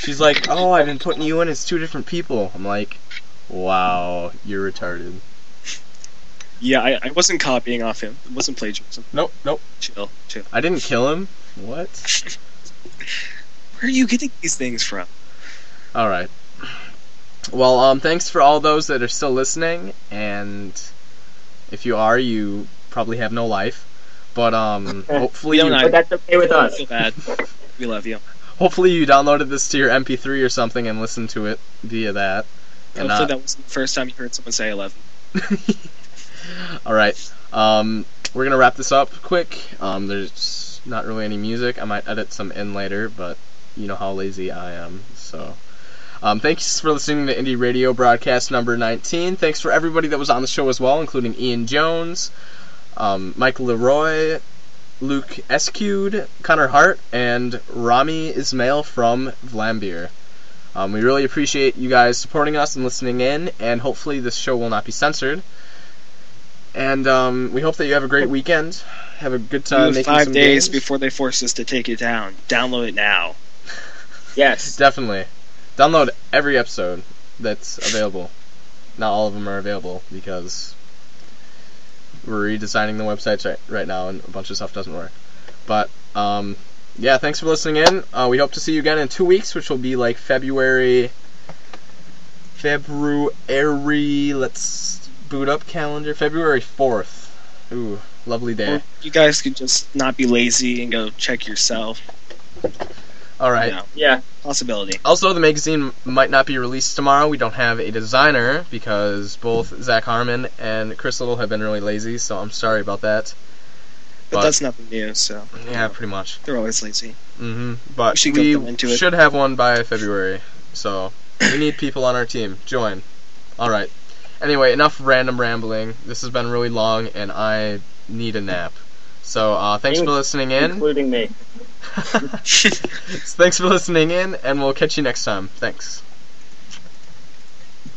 She's like, "Oh, I've been putting you in as two different people." I'm like, "Wow, you're retarded." Yeah, I, I wasn't copying off him. It wasn't plagiarism. Nope, nope. Chill, chill. I didn't kill him. What? Where are you getting these things from? All right. Well, um, thanks for all those that are still listening, and if you are, you probably have no life. But um, hopefully, you. But that's okay with us. bad. We love you. hopefully you downloaded this to your MP3 or something and listened to it via that. And Hopefully not, that wasn't the first time you heard someone say I love you. All right. Um, we're gonna wrap this up quick. Um, there's not really any music. I might edit some in later, but you know how lazy I am. So, um, thanks for listening to Indie Radio broadcast number 19. Thanks for everybody that was on the show as well, including Ian Jones, um, Mike Leroy, Luke Escude, Connor Hart, and Rami Ismail from Vlambeer. Um, we really appreciate you guys supporting us and listening in, and hopefully this show will not be censored. And um, we hope that you have a great weekend. Have a good time making five days games. before they force us to take it down. Download it now. Yes. Definitely. Download every episode that's available. Not all of them are available because we're redesigning the websites right, right now and a bunch of stuff doesn't work. But um, yeah, thanks for listening in. Uh, we hope to see you again in two weeks, which will be like February. February. Let's boot up calendar. February fourth. Ooh, lovely day. Or you guys could just not be lazy and go check yourself. All right. Yeah. possibility. Also, the magazine might not be released tomorrow. We don't have a designer because both Zach Harmon and Chris Little have been really lazy, so I'm sorry about that. But, But- that's nothing new, so Yeah, pretty much. they're always lazy. Mm-hmm. But We should we should have one by February, so we need people on our team. Join. All right. Anyway, enough random rambling. This has been really long, and I need a nap. So uh, thanks for listening in. Including me. thanks for listening in, and we'll catch you next time. Thanks.